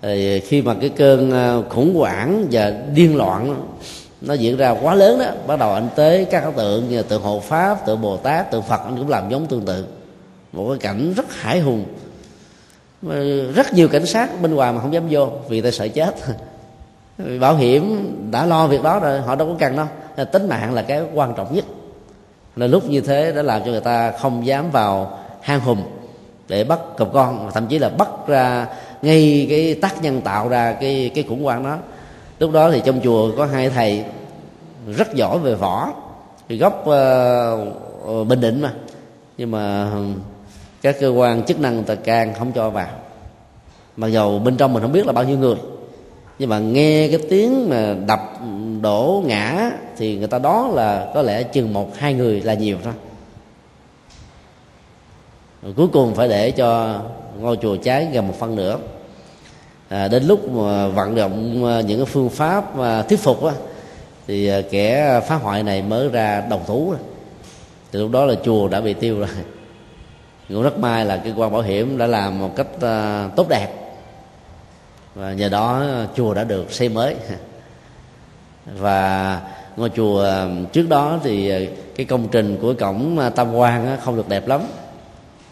Thì khi mà cái cơn à, khủng hoảng và điên loạn nó diễn ra quá lớn đó. Bắt đầu anh tới các tượng như tượng hộ pháp, tượng bồ tát, tượng phật anh cũng làm giống tương tự. Một cái cảnh rất hải hùng. Rất nhiều cảnh sát bên ngoài mà không dám vô, vì ta sợ chết. Bảo hiểm đã lo việc đó rồi, họ đâu có cần đâu. Tính mạng là cái quan trọng nhất. Là lúc như thế đã làm cho người ta không dám vào hang hùm để bắt cọp con thậm chí là bắt ra ngay cái tác nhân tạo ra cái cái khủng hoảng đó lúc đó thì trong chùa có hai thầy rất giỏi về võ thì gốc uh, bình định mà. Nhưng mà các cơ quan chức năng ta can không cho vào. Mặc dầu bên trong mình không biết là bao nhiêu người nhưng mà nghe cái tiếng mà đập đổ ngã thì người ta đó là có lẽ chừng một hai người là nhiều thôi. Rồi cuối cùng phải để cho ngôi chùa cháy gần một phân nữa à, đến lúc mà vận động à, những cái phương pháp mà thuyết phục á, thì à, kẻ phá hoại này mới ra đồng thú rồi. thì lúc đó là chùa đã bị tiêu rồi. Cũng rất may là cơ quan bảo hiểm đã làm một cách à, tốt đẹp. Và nhờ đó chùa đã được xây mới. Và ngôi chùa à, trước đó thì cái công trình của cổng tam quan không được đẹp lắm.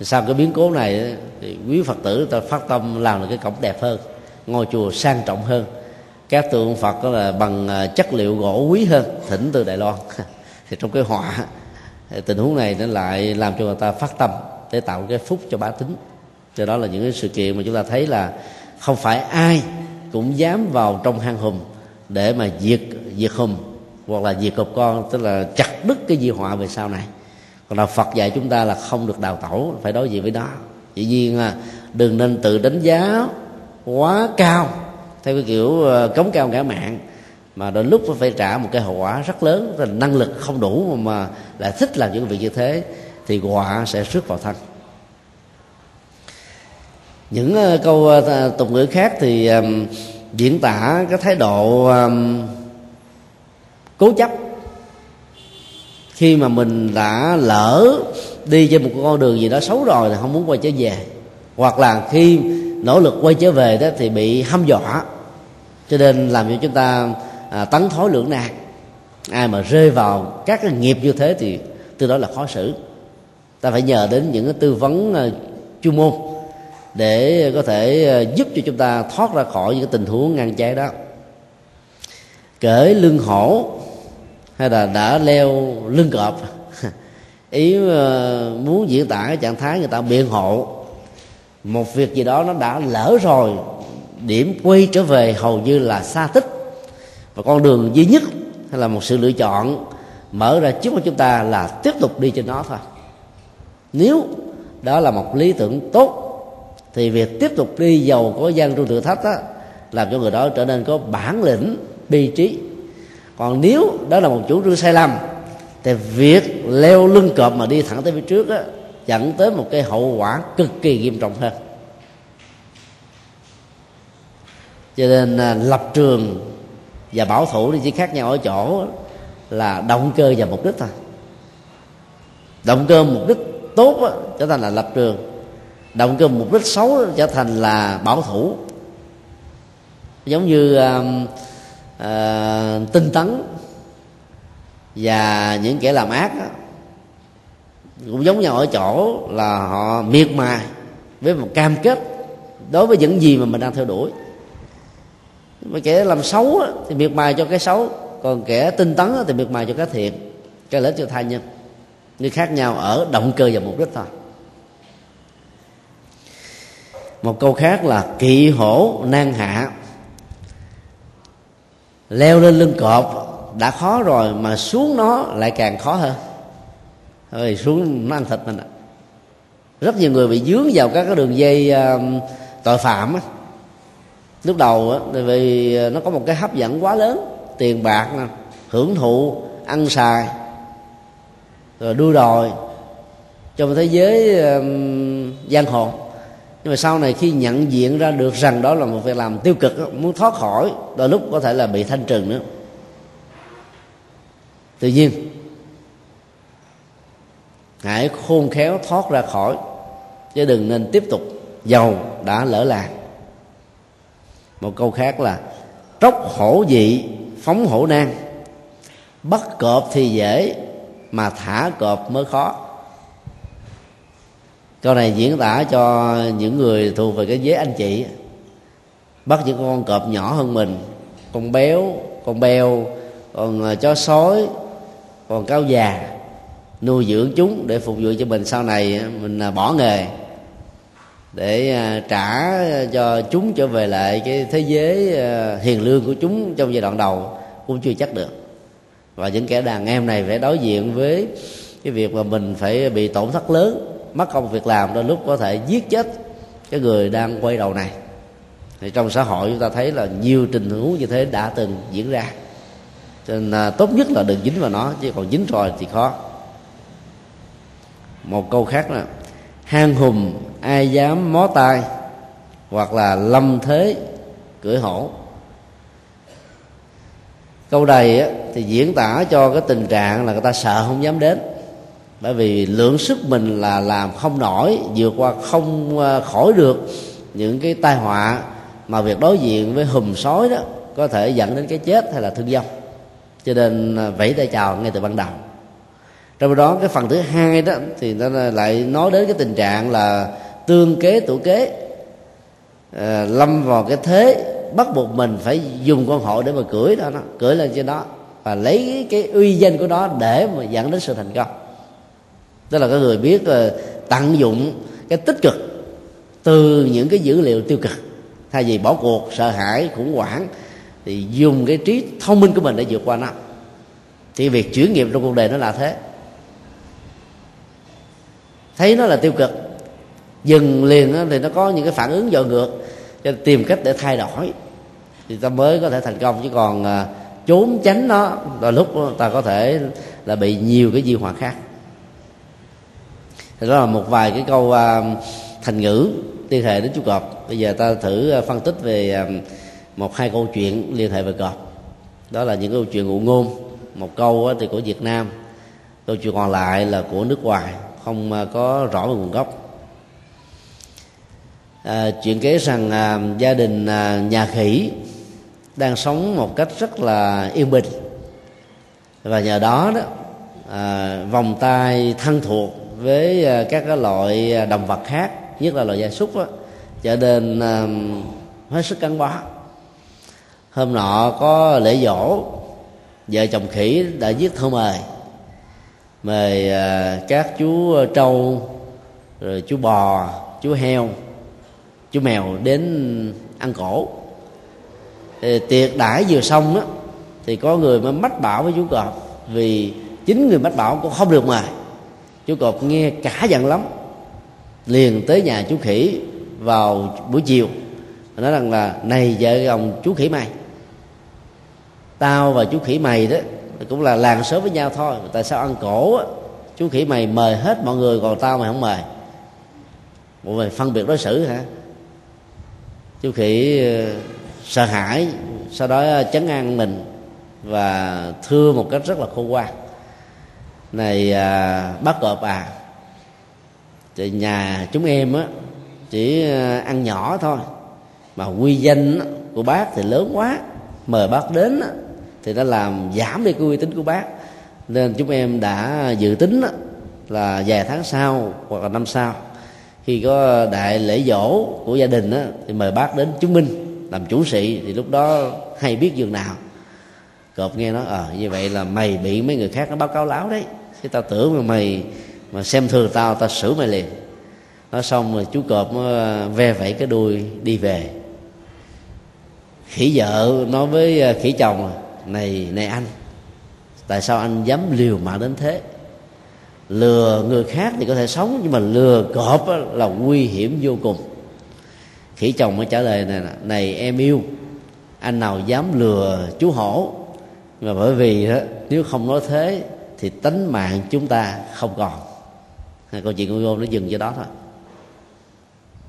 Sau cái biến cố này thì quý phật tử ta phát tâm làm được cái cổng đẹp hơn ngôi chùa sang trọng hơn. Các tượng phật đó là bằng à, chất liệu gỗ quý hơn, thỉnh từ đài loan. Thì trong cái họa tình huống này nó lại làm cho người ta phát tâm để tạo cái phúc cho bá tính cho đó là những cái sự kiện mà chúng ta thấy là không phải ai cũng dám vào trong hang hùm để mà diệt diệt hùm hoặc là diệt cọp con, tức là chặt đứt cái di họa về sau này. Còn là phật dạy chúng ta là không được đào tẩu, phải đối diện với đó dĩ nhiên là đừng nên tự đánh giá quá cao. Theo cái kiểu ờ, cống cao ngã mạng, mà đôi lúc phải trả một cái hậu quả rất lớn là năng lực không đủ mà lại thích làm những việc như thế, thì họa sẽ rước vào thân. Những ờ, câu ờ, tục ngữ khác thì diễn tả cái thái độ cố chấp. Khi mà mình đã lỡ đi trên một con đường gì đó xấu rồi thì không muốn quay trở về. Hoặc là khi nỗ lực quay trở về đó thì bị hăm dọa. Cho nên làm cho chúng ta à, tấn thối lưỡng nan. Ai mà rơi vào các cái nghiệp như thế thì từ đó là khó xử. Ta phải nhờ đến những cái tư vấn à, chuyên môn để có thể à, giúp cho chúng ta thoát ra khỏi những cái tình huống ngang trái đó. Cởi lưng hổ hay là đã leo lưng cọp ý à, muốn diễn tả cái trạng thái người ta biện hộ một việc gì đó nó đã lỡ rồi điểm quay trở về hầu như là xa tích. Và con đường duy nhất hay là một sự lựa chọn mở ra trước của chúng ta là tiếp tục đi trên nó thôi. Nếu đó là một lý tưởng tốt thì việc tiếp tục đi giàu có gian trung thử thách đó, làm cho người đó trở nên có bản lĩnh bi trí. Còn nếu đó là một chủ trương sai lầm thì việc leo lưng cọp mà đi thẳng tới phía trước á, dẫn tới một cái hậu quả cực kỳ nghiêm trọng hơn. Cho nên à, lập trường và bảo thủ thì chỉ khác nhau ở chỗ là động cơ và mục đích thôi. Động cơ mục đích tốt đó, trở thành là lập trường. Động cơ mục đích xấu trở thành là bảo thủ. Giống như uh, uh, tinh tấn và những kẻ làm ác đó, cũng giống nhau ở chỗ là họ miệt mài với một cam kết đối với những gì mà mình đang theo đuổi. Mà kẻ làm xấu thì miệt mài cho cái xấu, còn kẻ tinh tấn thì miệt mài cho cái thiện cái lợi cho thai nhân. Như khác nhau ở động cơ và mục đích thôi. Một câu khác là kỵ hổ nan hạ. Leo lên lưng cọp, đã khó rồi mà xuống nó lại càng khó hơn rồi xuống nó ăn thịt mình rất nhiều người bị dướng vào các cái đường dây uh, tội phạm á. Lúc đầu á vì à, nó có một cái hấp dẫn quá lớn. Tiền bạc nè hưởng thụ ăn xài rồi đua đòi trong thế giới um, giang hồ. Nhưng mà sau này khi nhận diện ra được rằng đó là một việc làm tiêu cực muốn thoát khỏi đôi lúc có thể là bị thanh trừng nữa. Tự nhiên hãy khôn khéo thoát ra khỏi, chứ đừng nên tiếp tục giàu đã lỡ làng. Một câu khác là, tróc hổ dị, phóng hổ nan bắt cọp thì dễ, mà thả cọp mới khó. Câu này diễn tả cho những người thuộc về cái giới anh chị. Bắt những con cọp nhỏ hơn mình, con béo, con beo còn ờ, chó sói còn cao già nuôi dưỡng chúng để phục vụ cho mình sau này, mình à, bỏ nghề để à, trả cho chúng trở về lại cái thế giới à, hiền lương của chúng trong giai đoạn đầu cũng chưa chắc được. Và những kẻ đàn em này phải đối diện với cái việc mà mình phải bị tổn thất lớn, mất công việc làm, đôi lúc có thể giết chết cái người đang quay đầu này. Thì trong xã hội chúng ta thấy là nhiều tình huống như thế đã từng diễn ra. Cho nên tốt nhất là đừng dính vào nó, chứ còn dính rồi thì khó một câu khác là hang hùm ai dám mó tay hoặc là lâm thế cưỡi hổ. Câu này á, thì diễn tả cho cái tình trạng là người ta sợ không dám đến. Bởi vì lượng sức mình là làm không nổi vượt qua không ờ, khỏi được những cái tai họa mà việc đối diện với hùm sói đó có thể dẫn đến cái chết hay là thương vong. Cho nên ờ, vẫy tay chào ngay từ ban đầu trong đó cái phần thứ hai đó thì nó lại nói đến cái tình trạng là tương kế tổ kế. À, lâm vào cái thế bắt buộc mình phải dùng con hổ để mà cưỡi đó nó cưỡi lên trên đó và lấy cái uy danh của nó để mà dẫn đến sự thành công. Tức là cái người biết uh, tận dụng cái tích cực từ những cái dữ liệu tiêu cực. Thay vì bỏ cuộc sợ hãi khủng hoảng thì dùng cái trí thông minh của mình để vượt qua nó. Thì việc chuyển nghiệp trong cuộc đời nó là thế thấy nó là tiêu cực. Dừng liền thì nó có những cái phản ứng dội ngược. Cho tìm cách để thay đổi. Thì ta mới có thể thành công. Chứ còn à, trốn tránh nó là lúc ta có thể là bị nhiều cái di họa khác. Thì đó là một vài cái câu à, thành ngữ liên hệ đến chú cọp. Bây giờ ta thử à, phân tích về à, một hai câu chuyện liên hệ về cọp. Đó là những câu chuyện ngụ ngôn. Một câu thì của việt nam. Câu chuyện còn lại là của nước ngoài không à, có rõ về nguồn gốc. À, chuyện kể rằng à, gia đình à, nhà khỉ đang sống một cách rất là yên bình. Và nhờ đó đó à, vòng tay thân thuộc với à, các cái loại à, động vật khác nhất là loại gia súc đó, trở nên à, hết sức gắn bó. Hôm nọ có lễ dỗ vợ chồng khỉ đã viết thơ mời mời à, các chú à, trâu, rồi chú bò, chú heo, chú mèo đến ăn cổ. Thì tiệc đãi vừa xong đó thì có người mới mách bảo với chú cọp, vì chính người mách bảo cũng không được mời. Chú cọp nghe cả giận lắm. Liền tới nhà chú khỉ vào buổi chiều nói rằng là, này vợ chồng chú khỉ mày, tao và chú khỉ mày đó cũng là làng sớm với nhau thôi. Tại sao ăn cổ á? Chú khỉ mày mời hết mọi người còn tao mày không mời. Mọi mày phân biệt đối xử hả? Chú khỉ ờ, sợ hãi sau đó chấn an mình và thưa một cách rất là khôn ngoan. Này à, bác cọp à thì nhà chúng em á chỉ ờ, ăn nhỏ thôi. Mà quy danh của bác thì lớn quá. Mời bác đến á, thì nó làm giảm đi cái uy tín của bác. Nên chúng em đã dự tính là vài tháng sau hoặc là năm sau khi có đại lễ dỗ của gia đình thì mời bác đến chứng minh làm chủ sĩ. Thì lúc đó hay biết giường nào. Cọp nghe nói ờ à, như vậy là mày bị mấy người khác nó báo cáo láo đấy. Chứ tao tưởng mà mày mà xem thường tao tao xử mày liền. Nói xong rồi chú cọp nó ờ, ve vẫy cái đuôi đi về. Khỉ vợ nói với ờ, khỉ chồng này này anh tại sao anh dám liều mạng đến thế? Lừa người khác thì có thể sống nhưng mà lừa cọp là nguy hiểm vô cùng. Khỉ chồng mới trả lời này này em yêu anh nào dám lừa chú hổ? Mà bởi vì đó, nếu không nói thế thì tính mạng chúng ta không còn. Câu chuyện của ngôn nó dừng cho đó thôi.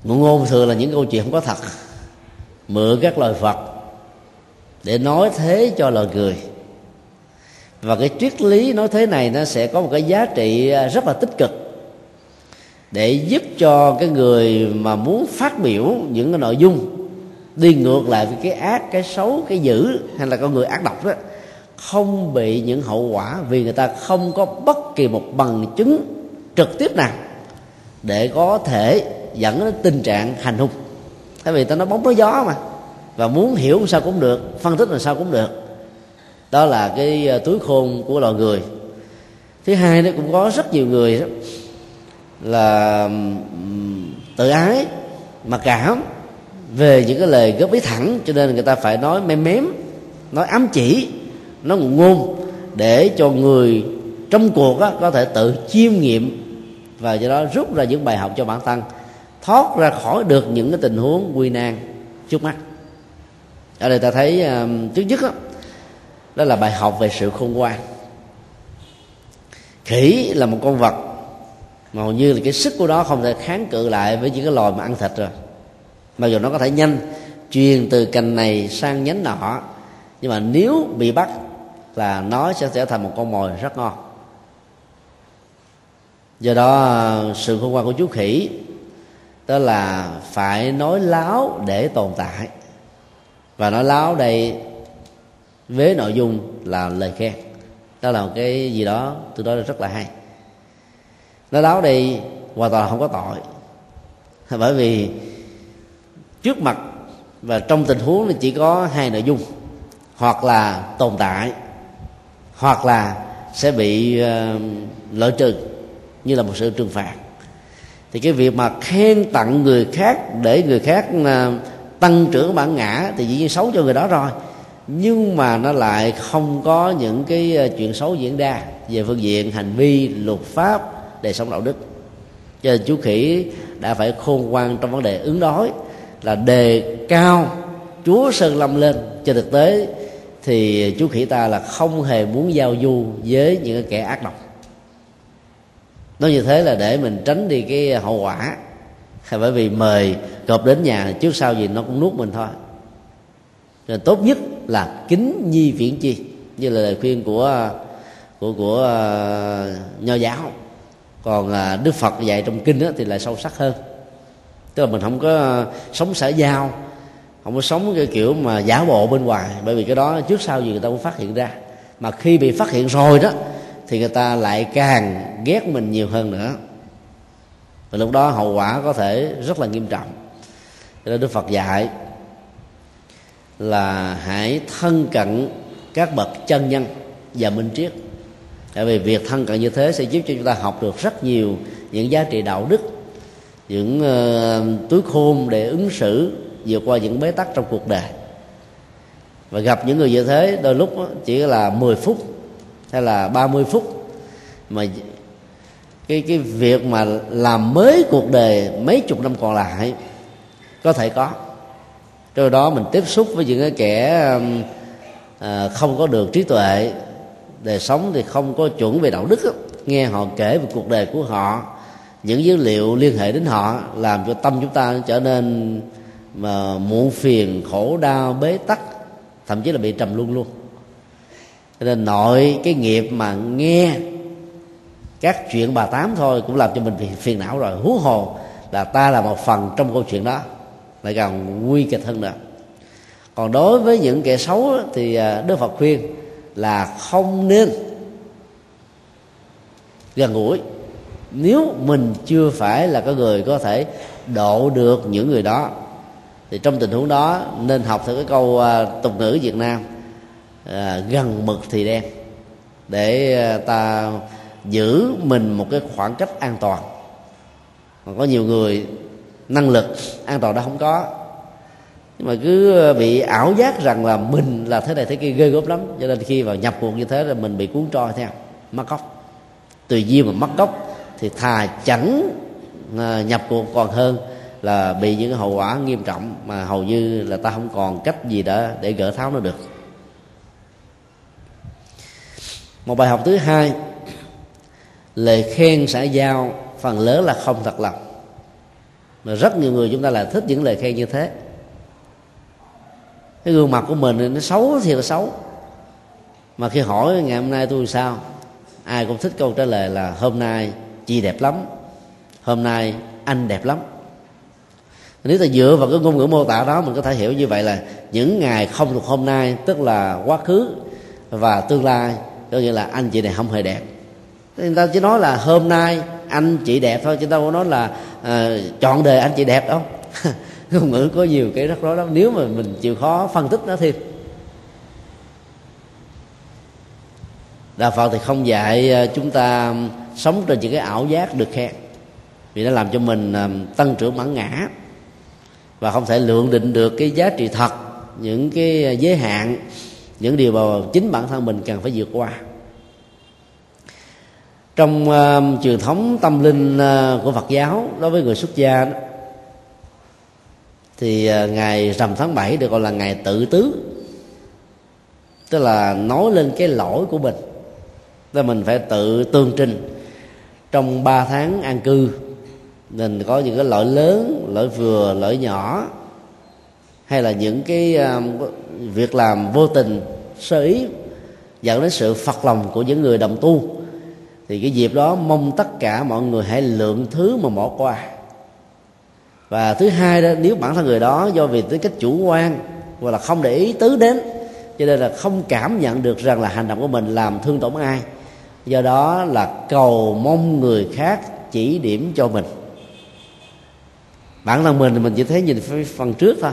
Ngôn ngôn thường là những câu chuyện không có thật. Mượn các lời phật để nói thế cho lời người và cái triết lý nói thế này nó sẽ có một cái giá trị à, rất là tích cực. Để giúp cho cái người mà muốn phát biểu những cái nội dung, đi ngược lại với cái ác, cái xấu, cái dữ hay là con người ác độc đó, không bị những hậu quả vì người ta không có bất kỳ một bằng chứng trực tiếp nào để có thể dẫn đến tình trạng hành hung. Tại vì ta nói bóng nói gió mà và muốn hiểu sao cũng được phân tích làm sao cũng được. Đó là cái ờ, túi khôn của loài người. Thứ hai nó cũng có rất nhiều người đó là tự ái mặc cảm về những cái lời góp ý thẳng cho nên người ta phải nói mém mém nói ám chỉ nói ngụ ngôn để cho người trong cuộc đó, có thể tự chiêm nghiệm và do đó rút ra những bài học cho bản thân thoát ra khỏi được những cái tình huống quy nan trước mắt ở đây ta thấy uh, trước nhất đó, đó là bài học về sự khôn ngoan. Khỉ là một con vật mà hầu như là cái sức của nó không thể kháng cự lại với những cái loài mà ăn thịt rồi. Mặc dù nó có thể nhanh truyền từ cành này sang nhánh nọ nhưng mà nếu bị bắt là nó sẽ trở thành một con mồi rất ngon. Do đó à, sự khôn ngoan của chú khỉ đó là phải nói láo để tồn tại và nói láo đây với nội dung là lời khen. Đó là một cái gì đó tôi nói là rất là hay. Nói láo đây hoàn toàn không có tội. Bởi vì trước mặt và trong tình huống thì chỉ có hai nội dung. Hoặc là tồn tại hoặc là sẽ bị ờ, uh, lợi trừ như là một sự trừng phạt. Thì cái việc mà khen tặng người khác để người khác uh, tăng trưởng bản ngã thì dĩ nhiên xấu cho người đó rồi. Nhưng mà nó lại không có những cái ờ, chuyện xấu diễn ra về phương diện hành vi, luật pháp, đời sống đạo đức. Cho nên chú khỉ đã phải khôn ngoan trong vấn đề ứng đối là đề cao chúa sơn lâm lên. Trên thực tế thì chú khỉ ta là không hề muốn giao du với những kẻ ác độc. Nói như thế là để mình tránh đi cái hậu quả. Hay bởi vì mời cọp đến nhà trước sau gì nó cũng nuốt mình thôi. Nên tốt nhất là kính nhi viễn chi như là lời khuyên của của của uh, nho giáo. Còn uh, đức phật dạy trong kinh đó, thì lại sâu sắc hơn. Tức là mình không có uh, sống xã giao không có sống cái kiểu mà giả bộ bên ngoài bởi vì cái đó trước sau gì người ta cũng phát hiện ra. Mà khi bị phát hiện rồi đó thì người ta lại càng ghét mình nhiều hơn nữa. Và lúc đó hậu quả có thể rất là nghiêm trọng nên đức phật dạy là hãy thân cận các bậc chân nhân và minh triết. Tại vì việc thân cận như thế sẽ giúp cho chúng ta học được rất nhiều những giá trị đạo đức những uh, túi khôn để ứng xử vượt qua những bế tắc trong cuộc đời. Và gặp những người như thế đôi lúc chỉ là 10 phút hay là 30 phút mà cái cái việc mà làm mới cuộc đời mấy chục năm còn lại có thể có. Trong đó mình tiếp xúc với những cái kẻ um, à, không có được trí tuệ đời sống thì không có chuẩn về đạo đức nghe họ kể về cuộc đời của họ những dữ liệu liên hệ đến họ làm cho tâm chúng ta trở nên mà muộn phiền khổ đau bế tắc thậm chí là bị trầm luôn luôn. Cho nên nội cái nghiệp mà nghe các chuyện bà tám thôi cũng làm cho mình phiền não rồi. Hú hồ là ta là một phần trong câu chuyện đó lại càng nguy kịch hơn nữa. Còn đối với những kẻ xấu thì à, đức phật khuyên là không nên gần gũi. Nếu mình chưa phải là cái người có thể độ được những người đó thì trong tình huống đó nên học theo cái câu à, tục ngữ việt nam à, gần mực thì đen để à, ta giữ mình một cái khoảng cách an toàn. Còn có nhiều người năng lực, an toàn đó không có. Nhưng mà cứ ờ, bị ảo giác rằng là mình là thế này thế kia ghê gớm lắm, cho nên khi vào nhập cuộc như thế là mình bị cuốn trôi theo, mất gốc. Tùy duyên mà mất gốc thì thà chẳng ờ, nhập cuộc còn hơn là bị những hậu quả nghiêm trọng mà hầu như là ta không còn cách gì đó để gỡ tháo nó được. Một bài học thứ hai, lời khen xã giao phần lớn là không thật lòng mà rất nhiều người chúng ta lại thích những lời khen như thế. Cái gương mặt của mình nó xấu thì là xấu. Mà khi hỏi ngày hôm nay tôi sao, ai cũng thích câu trả lời là hôm nay chị đẹp lắm, hôm nay anh đẹp lắm. Nếu ta dựa vào cái ngôn ngữ mô tả đó, mình có thể hiểu như vậy là những ngày không thuộc hôm nay, tức là quá khứ và tương lai, có nghĩa là anh chị này không hề đẹp. Người ta chỉ nói là hôm nay anh chị đẹp thôi chứ đâu có nói là uh, chọn đời anh chị đẹp đâu. Ngôn ngữ có nhiều cái rắc rối lắm. Nếu mà mình chịu khó phân tích nó thêm. Đạo phật thì không dạy ờ, chúng ta sống trên những cái ảo giác được khen. Vì nó làm cho mình ờ, tăng trưởng mãn ngã. Và không thể lượng định được cái giá trị thật những cái giới hạn những điều mà chính bản thân mình cần phải vượt qua trong uh, truyền thống tâm linh uh, của Phật giáo đối với người xuất gia đó, thì uh, ngày rằm tháng 7 được gọi là ngày tự tứ. Tức là nói lên cái lỗi của mình là mình phải tự tương trình. Trong 3 tháng an cư mình có những cái lỗi lớn lỗi vừa lỗi nhỏ hay là những cái uh, việc làm vô tình sơ ý dẫn đến sự phật lòng của những người đồng tu thì cái dịp đó mong tất cả mọi người hãy lượng thứ mà bỏ qua. Và thứ hai đó, nếu bản thân người đó do vì tính cách chủ quan hoặc là không để ý tứ đến, cho nên là không cảm nhận được rằng là hành động của mình làm thương tổn ai, do đó là cầu mong người khác chỉ điểm cho mình. Bản thân mình thì mình chỉ thấy nhìn phần trước thôi.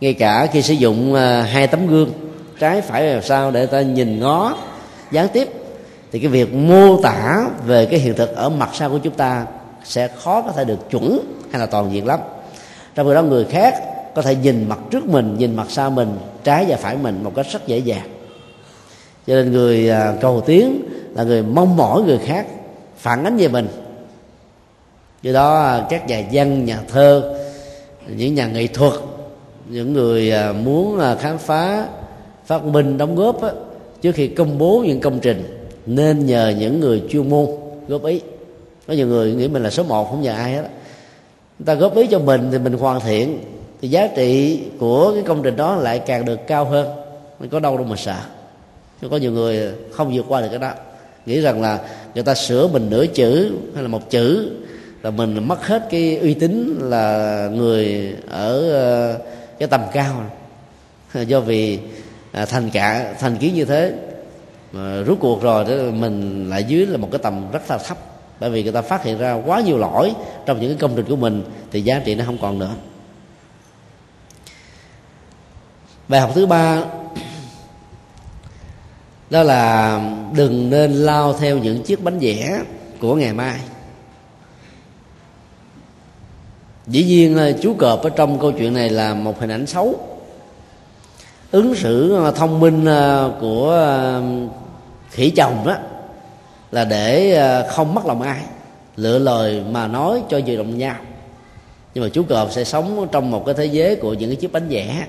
Ngay cả khi sử dụng à, hai tấm gương, trái phải làm sao để ta nhìn ngó, gián tiếp thì cái việc mô tả về cái hiện thực ở mặt sau của chúng ta sẽ khó có thể được chuẩn hay là toàn diện lắm. Trong khi đó người khác có thể nhìn mặt trước mình, nhìn mặt sau mình, trái và phải mình một cách rất dễ dàng. Cho nên người à, cầu tiến là người mong mỏi người khác phản ánh về mình. Do đó à, các nhà văn, nhà thơ, những nhà nghệ thuật, những người à, muốn khám phá phát minh đóng góp trước khi công bố những công trình nên nhờ những người chuyên môn góp ý. Có nhiều người nghĩ mình là số một, không nhờ ai hết người ta góp ý cho mình thì mình hoàn thiện, thì giá trị của cái công trình đó lại càng được cao hơn. Mình có đâu đâu mà sợ. Chứ có nhiều người không vượt qua được cái đó. Nghĩ rằng là người ta sửa mình nửa chữ hay là một chữ là mình mất hết cái uy tín là người ở ờ, cái tầm cao. Do vì à, thành cả, thành kiến như thế mà rút cuộc rồi đó, mình lại dưới là một cái tầm rất là thấp. Bởi vì người ta phát hiện ra quá nhiều lỗi trong những cái công trình của mình, thì giá trị nó không còn nữa. Bài học thứ ba, đó là đừng nên lao theo những chiếc bánh vẽ của ngày mai. Dĩ nhiên chú cọp ở trong câu chuyện này là một hình ảnh xấu. Ứng xử à, thông minh à, của à, khỉ chồng đó, là để ờ, không mất lòng ai, lựa lời mà nói cho vừa đồng nhau. Nhưng mà chú cọp sẽ sống trong một cái thế giới của những cái chiếc bánh vẽ,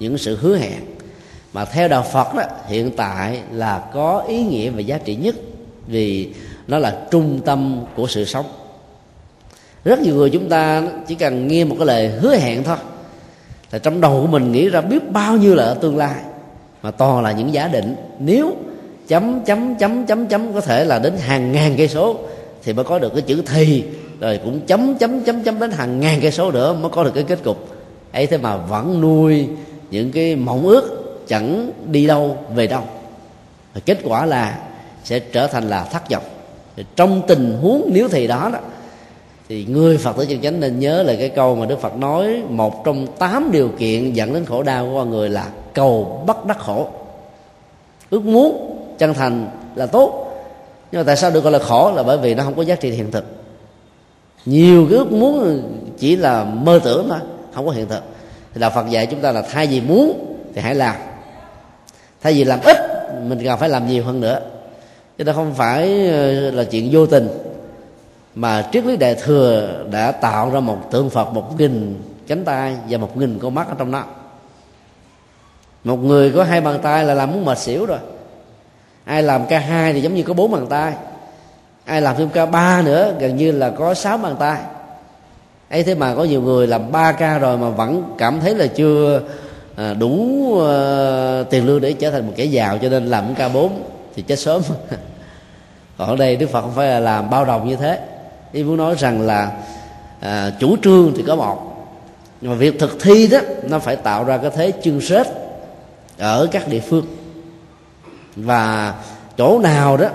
những sự hứa hẹn. Mà theo đạo phật đó, hiện tại là có ý nghĩa và giá trị nhất vì nó là trung tâm của sự sống. Rất nhiều người chúng ta chỉ cần nghe một cái lời hứa hẹn thôi, là trong đầu của mình nghĩ ra biết bao nhiêu là ở tương lai, mà toàn là những giả định. Nếu chấm chấm chấm chấm chấm, có thể là đến hàng ngàn cây số thì mới có được cái chữ thì. Rồi cũng chấm chấm chấm chấm đến hàng ngàn cây số nữa mới có được cái kết cục. Ấy thế mà vẫn nuôi những cái mộng ước, chẳng đi đâu, về đâu. Và kết quả là sẽ trở thành là thất vọng. Trong tình huống nếu thì đó đó, thì người phật tử chân chánh nên nhớ là cái câu mà đức phật nói, một trong tám điều kiện dẫn đến khổ đau của con người là cầu bất đắc khổ. Ước muốn chân thành là tốt. Nhưng mà tại sao được gọi là khổ? Là bởi vì nó không có giá trị hiện thực. Nhiều cái ước muốn chỉ là mơ tưởng thôi, không có hiện thực. Thì đạo phật dạy chúng ta là thay vì muốn thì hãy làm. Thay vì làm ít, mình cần phải làm nhiều hơn nữa. Chứ đó không phải ờ, là chuyện vô tình. Mà triết lý đại thừa đã tạo ra một tượng phật, một nghìn cánh tay và một nghìn con mắt ở trong đó một người có hai bàn tay là làm muốn mệt xỉu rồi ai làm ca hai thì giống như có bốn bàn tay. Ai làm thêm ca ba nữa gần như là có sáu bàn tay. Ấy thế mà có nhiều người làm ba ca rồi mà vẫn cảm thấy là chưa à, đủ à, tiền lương để trở thành một kẻ giàu cho nên làm ca bốn thì chết sớm. Còn ở đây đức phật không phải là làm bao đồng như thế. Ý muốn nói rằng là à, chủ trương thì có một. Nhưng mà việc thực thi đó nó phải tạo ra cái thế chương xếp ở các địa phương và chỗ nào đó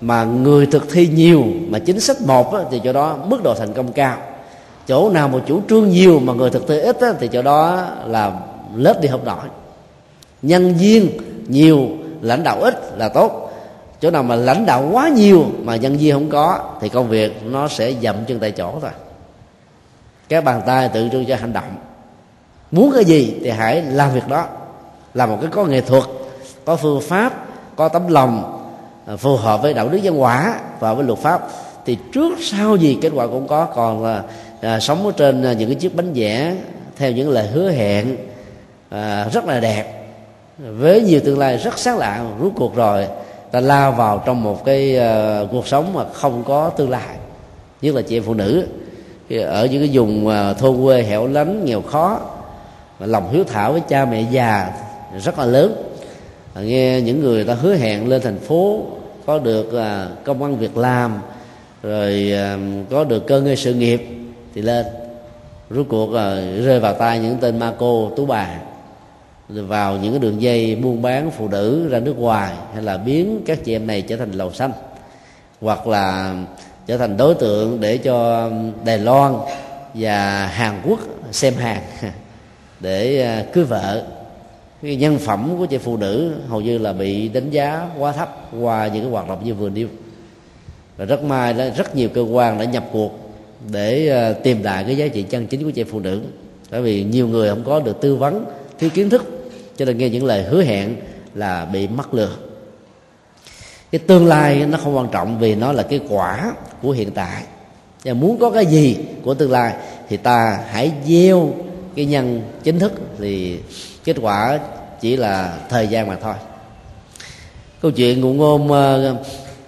mà người thực thi nhiều mà chính sách một đó, thì chỗ đó mức độ thành công cao. Chỗ nào mà chủ trương nhiều mà người thực thi ít đó, thì chỗ đó là lớp đi học nổi nhân viên nhiều lãnh đạo ít là tốt. Chỗ nào mà lãnh đạo quá nhiều mà nhân viên không có thì công việc nó sẽ dậm chân tại chỗ thôi. Cái bàn tay tự trưng cho hành động. Muốn cái gì thì hãy làm việc đó. Là một cái có nghệ thuật có phương pháp có tấm lòng à, phù hợp với đạo đức văn hóa và với luật pháp thì trước sau gì kết quả cũng có. Còn là à, sống ở trên à, những cái chiếc bánh vẽ theo những lời hứa hẹn à, rất là đẹp với nhiều tương lai rất sáng lạ rút cuộc rồi ta lao vào trong một cái à, cuộc sống mà không có tương lai nhất là chị em phụ nữ. Ở những cái vùng à, thôn quê hẻo lánh nghèo khó và lòng hiếu thảo với cha mẹ già rất là lớn À, nghe những người ta hứa hẹn lên thành phố, có được à, công ăn việc làm, rồi à, có được cơ ngơi sự nghiệp thì lên. Rốt cuộc rơi vào tay những tên ma cô, tú bà, vào những cái đường dây buôn bán phụ nữ ra nước ngoài hay là biến các chị em này trở thành lầu xanh, hoặc là trở thành đối tượng để cho Đài Loan và Hàn Quốc xem hàng để cưới vợ cái nhân phẩm của chị phụ nữ hầu như là bị đánh giá quá thấp qua những cái hoạt động như vừa nêu. Và rất may là rất nhiều cơ quan đã nhập cuộc để ờ, tìm lại cái giá trị chân chính của chị phụ nữ. Bởi vì nhiều người không có được tư vấn, thiếu kiến thức, cho nên nghe những lời hứa hẹn là bị mắc lừa. Cái tương lai nó không quan trọng vì nó là cái quả của hiện tại. Và muốn có cái gì của tương lai thì ta hãy gieo cái nhân chính thức thì kết quả chỉ là thời gian mà thôi. Câu chuyện ngụ ngôn uh,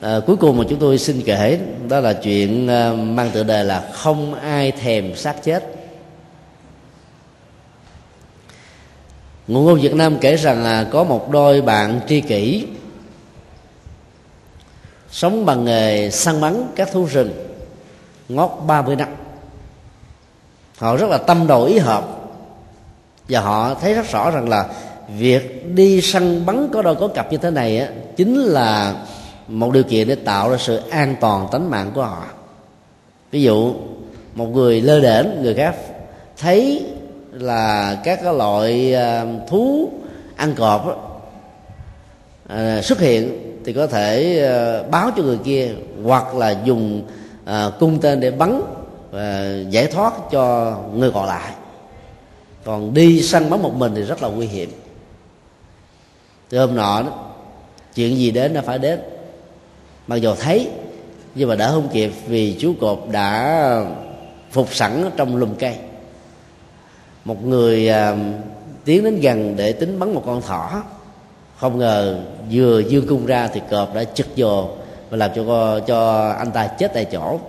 uh, cuối cùng mà chúng tôi xin kể đó là chuyện uh, mang tựa đề là không ai thèm xác chết. Ngụ ngôn việt nam kể rằng là có một đôi bạn tri kỷ sống bằng nghề săn bắn các thú rừng ngót 30 năm. Họ rất là tâm đầu ý hợp và họ thấy rất rõ rằng là việc đi săn bắn có đôi có cặp như thế này á, chính là một điều kiện để tạo ra sự an toàn tính mạng của họ. Ví dụ một người lơ đễnh người khác thấy là các cái loại à, thú ăn cọp đó, à, xuất hiện thì có thể à, báo cho người kia hoặc là dùng à, cung tên để bắn và giải thoát cho người còn lại còn đi săn bắn một mình thì rất là nguy hiểm. Từ hôm nọ đó, chuyện gì đến nó phải đến. Mặc dù thấy nhưng mà đã không kịp vì chú cột đã phục sẵn trong lùm cây. Một người à, tiến đến gần để tính bắn một con thỏ. Không ngờ vừa dương cung ra thì cọp đã chực vô và làm cho cho anh ta chết tại chỗ.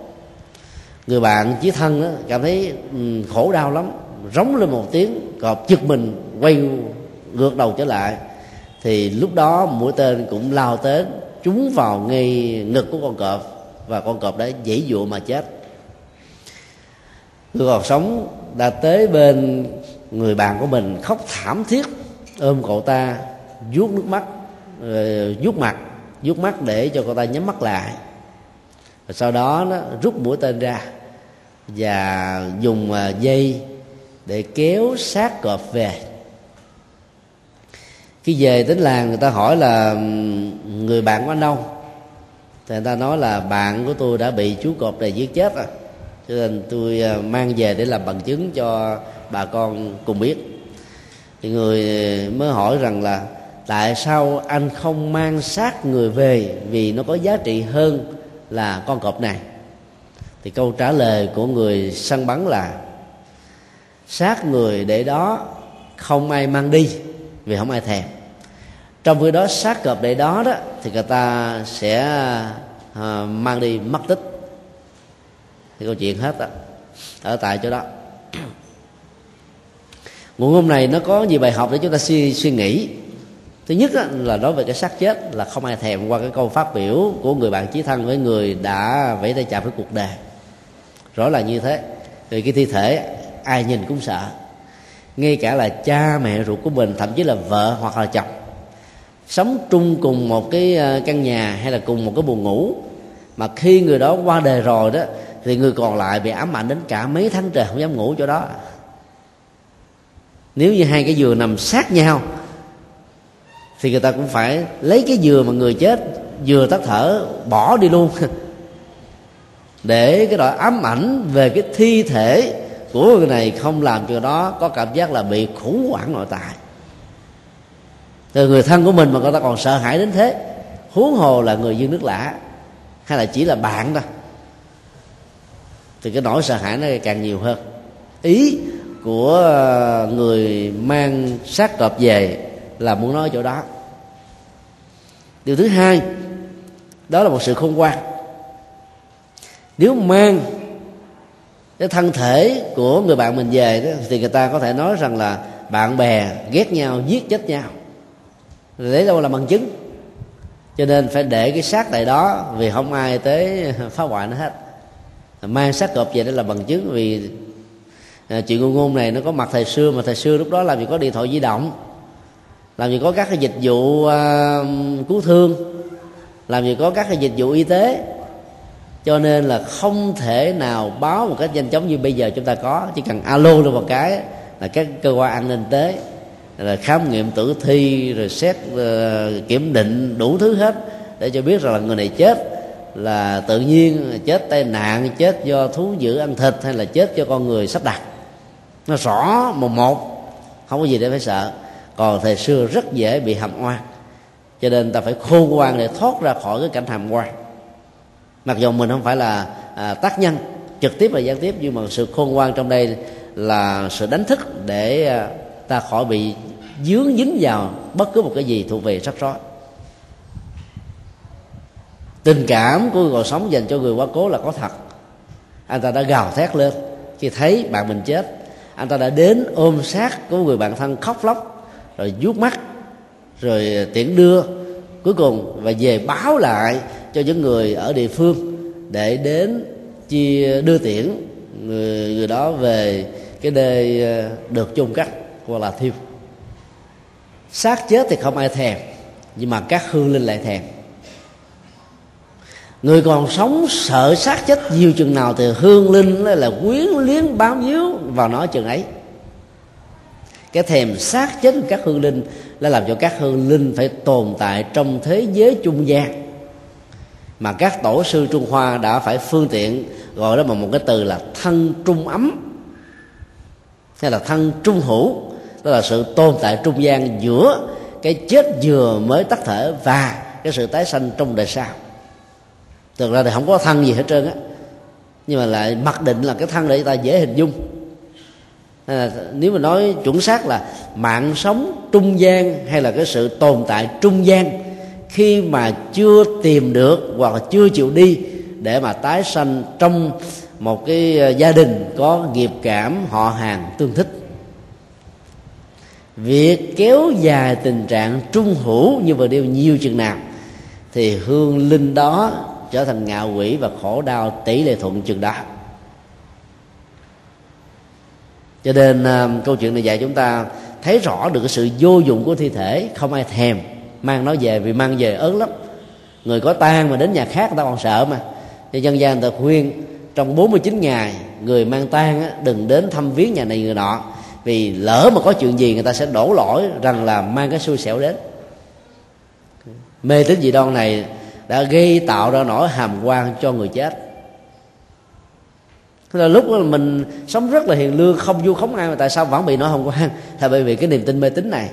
Người bạn chí thân đó, cảm thấy um, khổ đau lắm rống lên một tiếng, cọp chực mình, quay ngược đầu trở lại. Thì lúc đó mũi tên cũng lao tới, trúng vào ngay ngực của con cọp, và con cọp đã dãy dụa mà chết. Người còn sống đã tới bên người bạn của mình, khóc thảm thiết, ôm cậu ta, vuốt nước mắt vuốt mặt, vuốt mắt để cho cậu ta nhắm mắt lại. Và sau đó nó rút mũi tên ra và dùng à, dây để kéo xác cọp về. Khi về đến làng, người ta hỏi là người bạn của anh đâu? Thì người ta nói là, bạn của tôi đã bị chú cọp này giết chết rồi cho nên tôi à, mang về để làm bằng chứng cho bà con cùng biết. Thì người à, mới hỏi rằng là, tại sao anh không mang xác người về vì nó có giá trị hơn là con cọp này? Thì câu trả lời của người săn bắn là xác người để đó không ai mang đi vì không ai thèm. Trong khi đó xác cọp để đó đó thì người ta sẽ à, mang đi mất tích. Thì câu chuyện hết đó ở tại chỗ đó. Nguồn ngôn này nó có nhiều bài học để chúng ta suy suy nghĩ. Thứ nhất là nói về cái xác chết là không ai thèm qua cái câu phát biểu của người bạn chí thân với người đã vẫy tay chào với cuộc đời. Rõ là như thế. Vì cái thi thể ai nhìn cũng sợ. Ngay cả là cha mẹ ruột của mình, thậm chí là vợ hoặc là chồng. Sống chung cùng một cái ờ, căn nhà hay là cùng một cái buồng ngủ. Mà khi người đó qua đời rồi đó, thì người còn lại bị ám ảnh đến cả mấy tháng trời không dám ngủ chỗ đó. Nếu như hai cái giường nằm sát nhau, thì người ta cũng phải lấy cái giường mà người chết vừa tắt thở, bỏ đi luôn. Để cái loại ám ảnh về cái thi thể của người này không làm cho đó, có cảm giác là bị khủng hoảng nội tại. Từ người thân của mình mà người ta còn sợ hãi đến thế, huống hồ là người dân nước lạ hay là chỉ là bạn thôi. Thì cái nỗi sợ hãi nó càng nhiều hơn. Ý của ờ, người mang xác cọp về là muốn nói chỗ đó. Điều thứ hai, đó là một sự khôn ngoan. Nếu mang cái thân thể của người bạn mình về đó, thì người ta có thể nói rằng là bạn bè ghét nhau giết chết nhau. Để đâu là bằng chứng? Cho nên phải để cái xác tại đó vì không ai tới phá hoại nó hết. Mang xác cọp về đó là bằng chứng vì à, chuyện ngôn ngôn này nó có mặt thời xưa mà thời xưa lúc đó làm gì có điện thoại di động làm gì có các cái dịch vụ uh, cứu thương làm gì có các cái dịch vụ y tế cho nên là không thể nào báo một cách nhanh chóng như bây giờ chúng ta có. Chỉ cần alo lên một cái là các cơ quan an ninh tế là khám nghiệm tử thi rồi xét uh, kiểm định đủ thứ hết để cho biết rằng là người này chết. Là tự nhiên chết tai nạn chết do thú dữ ăn thịt hay là chết do con người sắp đặt. Nó rõ một một không có gì để phải sợ. Còn thời xưa rất dễ bị hàm oan. Cho nên ta phải khôn ngoan để thoát ra khỏi cái cảnh hàm oan mặc dù mình không phải là à, tác nhân trực tiếp và gián tiếp nhưng mà sự khôn ngoan trong đây là sự đánh thức để à, ta khỏi bị dướng dính vào bất cứ một cái gì thuộc về sắp rối tình cảm của người còn sống dành cho người quá cố là có thật. Anh ta đã gào thét lên khi thấy bạn mình chết. Anh ta đã đến ôm sát của người bạn thân khóc lóc rồi vuốt mắt rồi tiễn đưa cuối cùng và về báo lại cho những người ở địa phương để đến chia đưa tiễn người, người đó về cái nơi ờ, được chung cắt hoặc là thiêu. Xác chết thì không ai thèm nhưng mà các hương linh lại thèm. Người còn sống sợ xác chết nhiều chừng nào thì hương linh là quyến luyến bám víu vào nó chừng ấy. Cái thèm xác chết của các hương linh là làm cho các hương linh phải tồn tại trong thế giới trung gian mà các tổ sư trung hoa đã phải phương tiện gọi đó bằng một cái từ là thân trung ấm hay là thân trung hữu. Đó là sự tồn tại trung gian giữa cái chết vừa mới tắt thở và cái sự tái sanh trong đời sau. Thực ra thì không có thân gì hết trơn á nhưng mà lại mặc định là cái thân để ta dễ hình dung. À, nếu mà nói chuẩn xác là mạng sống trung gian hay là cái sự tồn tại trung gian khi mà chưa tìm được hoặc là chưa chịu đi để mà tái sanh trong một cái ờ, gia đình có nghiệp cảm, họ hàng tương thích. Việc kéo dài tình trạng trung hữu như vừa nêu nhiều chừng nào, thì hương linh đó trở thành ngạo quỷ và khổ đau tỷ lệ thuận chừng đó. Cho nên ờ, câu chuyện này dạy chúng ta thấy rõ được cái sự vô dụng của thi thể, không ai thèm mang nó về vì mang về ớn lắm. Người có tang mà đến nhà khác người ta còn sợ mà. Cho dân gian người ta khuyên, trong 49 ngày, người mang tang đừng đến thăm viếng nhà này người nọ. Vì lỡ mà có chuyện gì người ta sẽ đổ lỗi rằng là mang cái xui xẻo đến. Mê tín dị đoan này đã gây tạo ra nỗi hàm quan cho người chết. Thế là lúc đó mình sống rất là hiền lương, không vu khống ai mà tại sao vẫn bị nỗi hàm quan? Là bởi vì cái niềm tin mê tín này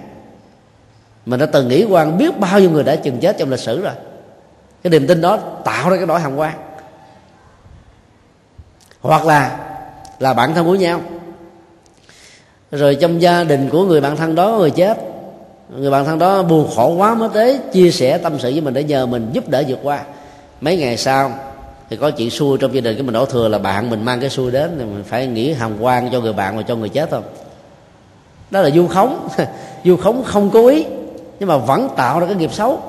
mình đã từng nghĩ quan biết bao nhiêu người đã chừng chết trong lịch sử rồi. Cái niềm tin đó tạo ra cái nỗi hàm quan. Hoặc là là bạn thân của nhau. Rồi trong gia đình của người bạn thân đó, người chết, người bạn thân đó buồn khổ quá mới tới chia sẻ tâm sự với mình để nhờ mình giúp đỡ vượt qua. Mấy ngày sau, thì có chuyện xui trong gia đình, cái mình đổ thừa là bạn mình mang cái xui đến, thì mình phải nghĩ hàm quan cho người bạn và cho người chết không đó là du khống. Du khống không cố ý nhưng mà vẫn tạo ra cái nghiệp xấu.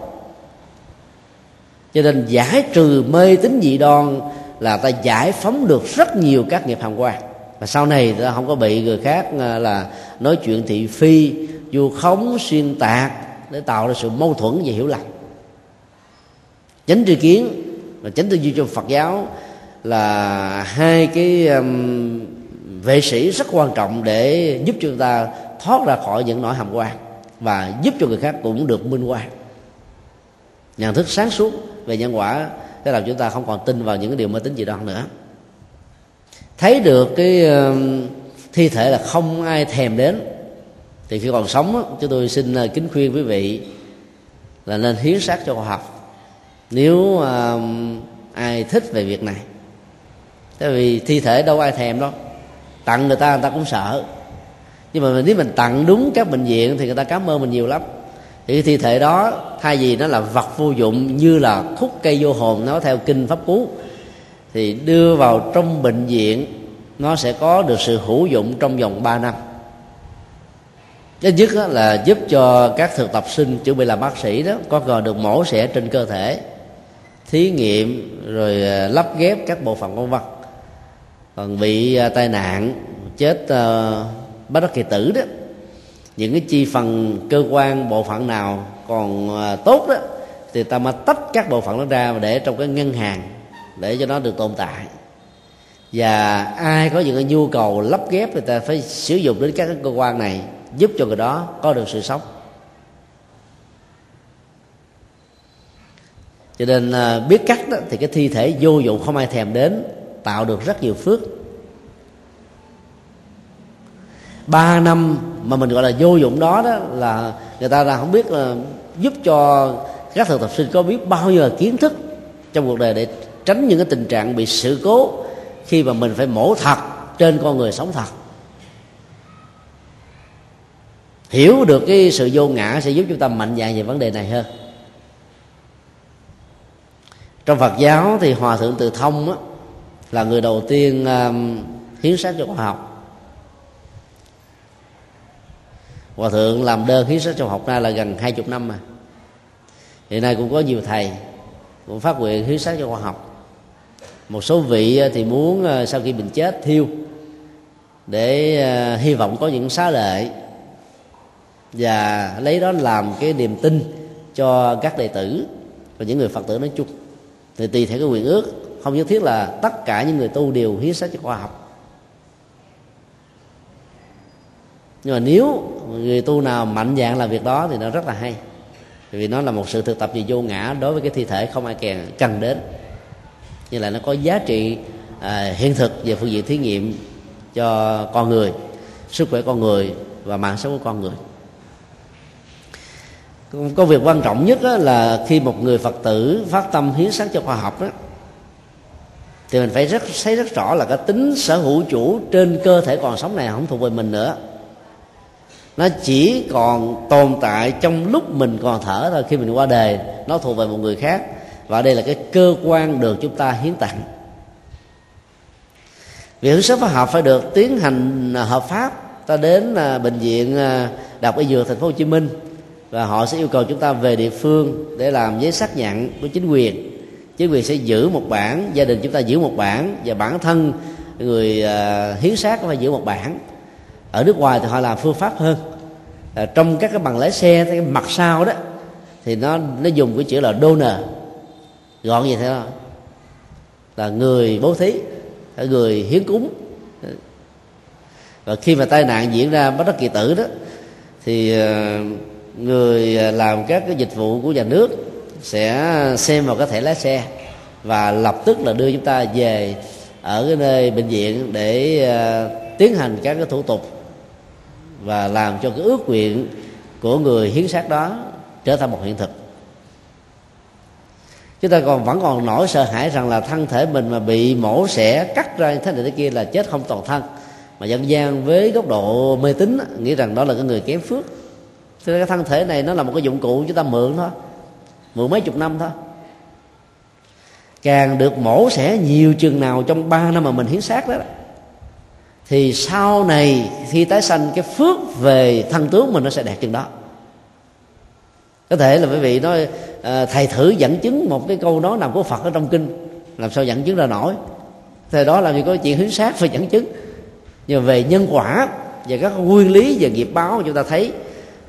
Cho nên giải trừ mê tín dị đoan là ta giải phóng được rất nhiều các nghiệp hàng quan. Và sau này ta không có bị người khác à, là nói chuyện thị phi vu khống xuyên tạc để tạo ra sự mâu thuẫn và hiểu lầm. Chánh tri kiến và chánh tư duy trong phật giáo là hai cái um, vệ sĩ rất quan trọng để giúp cho chúng ta thoát ra khỏi những nỗi hàm quan và giúp cho người khác cũng được minh quan nhận thức sáng suốt về nhân quả, thế làm chúng ta không còn tin vào những cái điều mê tín dị đoan nữa. Thấy được cái thi thể là không ai thèm đến, thì khi còn sống chúng tôi xin ờ, kính khuyên quý vị là nên hiến xác cho khoa học. Nếu ai thích về việc này, tại vì thi thể đâu ai thèm đâu, tặng người ta người ta cũng sợ nhưng mà nếu mình tặng đúng các bệnh viện thì người ta cảm ơn mình nhiều lắm. Thì cái thi thể đó, thay vì nó là vật vô dụng như là khúc cây vô hồn, nó theo kinh pháp cú, thì đưa vào trong bệnh viện, nó sẽ có được sự hữu dụng trong vòng 3 năm. Cái nhất là giúp cho các thực tập sinh chuẩn bị làm bác sĩ đó, có còn được mổ xẻ trên cơ thể, thí nghiệm, rồi ờ, lắp ghép các bộ phận con vật còn bị ờ, tai nạn, chết ờ, bất đắc kỳ tử đó những cái chi phần cơ quan bộ phận nào còn à, tốt đó thì ta mà tách các bộ phận đó ra và để trong cái ngân hàng để cho nó được tồn tại. Và ai có những cái nhu cầu lắp ghép thì ta phải sử dụng đến các cái cơ quan này giúp cho người đó có được sự sống. Cho nên à, biết cắt đó, thì cái thi thể vô dụng không ai thèm đến tạo được rất nhiều phước. Ba năm mà mình gọi là vô dụng đó đó là người ta là không biết là giúp cho các thực tập sinh có biết bao nhiêu là kiến thức trong cuộc đời để tránh những cái tình trạng bị sự cố khi mà mình phải mổ thật trên con người sống thật. Hiểu được cái sự vô ngã sẽ giúp chúng ta mạnh dạn về vấn đề này hơn. Trong Phật giáo thì hòa thượng Từ Thông á, là người đầu tiên um, hiến sách cho khoa học. Hòa thượng làm đơn hiến sách trong học nay là gần hai chục năm mà. Hiện nay cũng có nhiều thầy cũng phát nguyện hiến sách cho khoa học. Một số vị ờ, thì muốn ờ, sau khi mình chết thiêu để ờ, hy vọng có những xá lệ và lấy đó làm cái niềm tin cho các đệ tử và những người phật tử nói chung. Thì tùy theo cái quyền ước, không nhất thiết là tất cả những người tu đều hiến sách cho khoa học. Nhưng mà nếu người tu nào mạnh dạng làm việc đó thì nó rất là hay. Vì nó là một sự thực tập về vô ngã đối với cái thi thể không ai kèn cần đến. Như là nó có giá trị à, hiện thực về phương diện thí nghiệm cho con người sức khỏe con người và mạng sống của con người. Có việc quan trọng nhất là khi một người phật tử phát tâm hiến sáng cho khoa học đó thì mình phải rất thấy rất rõ là cái tính sở hữu chủ trên cơ thể còn sống này không thuộc về mình nữa nó chỉ còn tồn tại trong lúc mình còn thở thôi, khi mình qua đời nó thuộc về một người khác. Và đây là cái cơ quan được chúng ta hiến tặng. Việc hướng sức phối học phải được tiến hành à, hợp pháp. Ta đến à, bệnh viện à, Đọc y dược thành phố Hồ Chí Minh, và họ sẽ yêu cầu chúng ta về địa phương để làm giấy xác nhận của chính quyền. Chính quyền sẽ giữ một bản gia đình chúng ta giữ một bản và bản thân người hiến xác phải giữ một bản ở nước ngoài thì họ làm phương pháp hơn. À, trong các cái bằng lái xe cái mặt sau đó thì nó nó dùng cái chữ là donor. Gọn vậy thế thôi. Là người bố thí người hiến cúng. Và khi mà tai nạn diễn ra bất đắc kỳ tử đó thì ờ, người ờ, làm các cái dịch vụ của nhà nước sẽ xem vào cái thẻ lái xe và lập tức là đưa chúng ta về ở cái nơi bệnh viện để tiến hành các cái thủ tục và làm cho cái ước nguyện của người hiến xác đó trở thành một hiện thực. Chúng ta còn vẫn còn nỗi sợ hãi rằng là thân thể mình mà bị mổ xẻ, cắt ra như thế này thế kia là chết không toàn thân. Mà dân gian với góc độ mê tín nghĩ rằng đó là cái người kém phước. Thế nên cái thân thể này nó là một cái dụng cụ chúng ta mượn thôi, mượn mấy chục năm thôi. Càng được mổ xẻ nhiều chừng nào trong ba năm mà mình hiến xác đó thì sau này khi tái sanh cái phước về thân tướng mình nó sẽ đạt chừng đó. Có thể là quý vị nói à, thầy thử dẫn chứng một cái câu nói nào của phật ở trong kinh làm sao dẫn chứng ra nổi. Thời đó làm gì có chuyện hướng sát phải dẫn chứng. Nhưng mà về nhân quả và các nguyên lý và nghiệp báo chúng ta thấy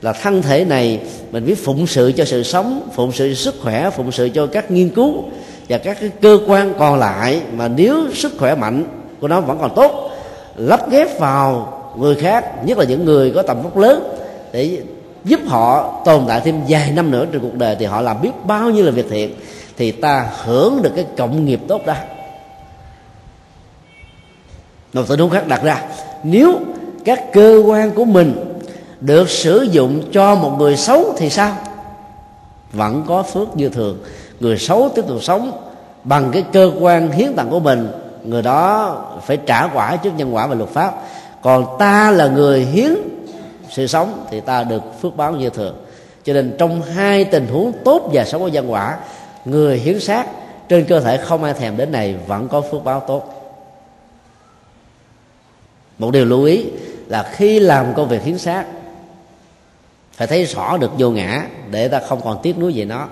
là thân thể này mình biết phụng sự cho sự sống phụng sự sức khỏe phụng sự cho các nghiên cứu và các cái cơ quan còn lại mà nếu sức khỏe mạnh của nó vẫn còn tốt lắp ghép vào người khác, nhất là những người có tầm vóc lớn, để giúp họ tồn tại thêm vài năm nữa trên cuộc đời, thì họ làm biết bao nhiêu là việc thiện, thì ta hưởng được cái cộng nghiệp tốt đó. Một tình huống khác đặt ra, nếu các cơ quan của mình được sử dụng cho một người xấu thì sao? Vẫn có phước như thường. Người xấu tiếp tục sống bằng cái cơ quan hiến tặng của mình người đó phải trả quả trước nhân quả và luật pháp. Còn ta là người hiến sự sống thì ta được phước báo như thường. Cho nên trong hai tình huống tốt và xấu của nhân quả, người hiến xác trên cơ thể không ai thèm đến này vẫn có phước báo tốt. Một điều lưu ý là khi làm công việc hiến xác, phải thấy rõ được vô ngã để ta không còn tiếc nuối về nó.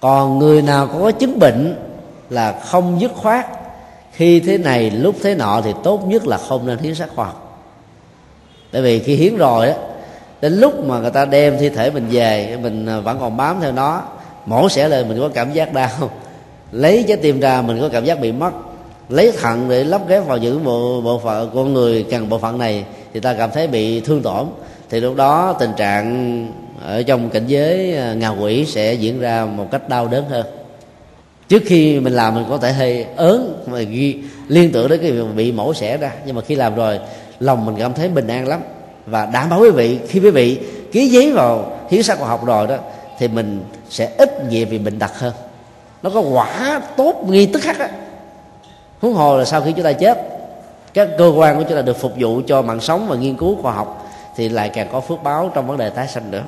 Còn người nào có chứng bệnh là không dứt khoát khi thế này, lúc thế nọ thì tốt nhất là không nên hiến xác khoa học tại vì khi hiến rồi á, đến lúc mà người ta đem thi thể mình về, mình à, vẫn còn bám theo nó, mổ xẻ lên, mình có cảm giác đau. Lấy trái tim ra, mình có cảm giác bị mất. Lấy thận để lắp ghép vào những bộ bộ phận, con người cần bộ phận này, thì ta cảm thấy bị thương tổn. Thì lúc đó tình trạng ở trong cảnh giới à, ngạ quỷ sẽ diễn ra một cách đau đớn hơn trước khi mình làm mình có thể hơi ớn, mà ghi, liên tưởng đến cái việc bị mổ xẻ ra. Nhưng mà khi làm rồi, lòng mình cảm thấy bình an lắm. Và đảm bảo quý vị, khi quý vị ký giấy vào hiến xác khoa học rồi đó, thì mình sẽ ít nhẹ vì bệnh tật hơn. Nó có quả tốt nghi tức khắc á. Huống hồ là sau khi chúng ta chết, các cơ quan của chúng ta được phục vụ cho mạng sống và nghiên cứu khoa học, thì lại càng có phước báo trong vấn đề tái sanh nữa.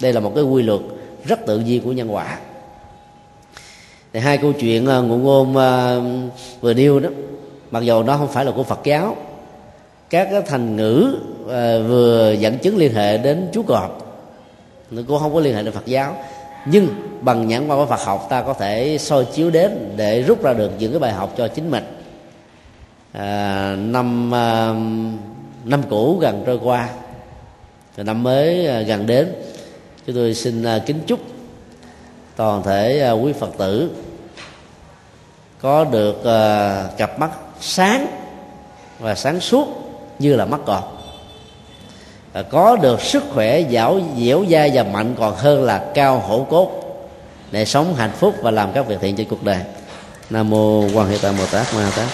Đây là một cái quy luật rất tự nhiên của nhân quả thì hai câu chuyện uh, ngụ ngôn uh, vừa nêu đó mặc dù nó không phải là của phật giáo các thành ngữ uh, vừa dẫn chứng liên hệ đến chú cọp nó cũng không có liên hệ đến phật giáo. Nhưng bằng nhãn quan của phật học ta có thể soi chiếu đến để rút ra được những cái bài học cho chính mình. À, năm à, năm cũ gần trôi qua năm mới à, gần đến chúng tôi xin à, kính chúc toàn thể à, quý phật tử có được uh, cặp mắt sáng và sáng suốt như là mắt cọp và có được sức khỏe dẻo dẻo dai và mạnh còn hơn là cao hổ cốt. Để sống hạnh phúc và làm các việc thiện trên cuộc đời. Nam mô quan hệ tam bồ tát ma tát.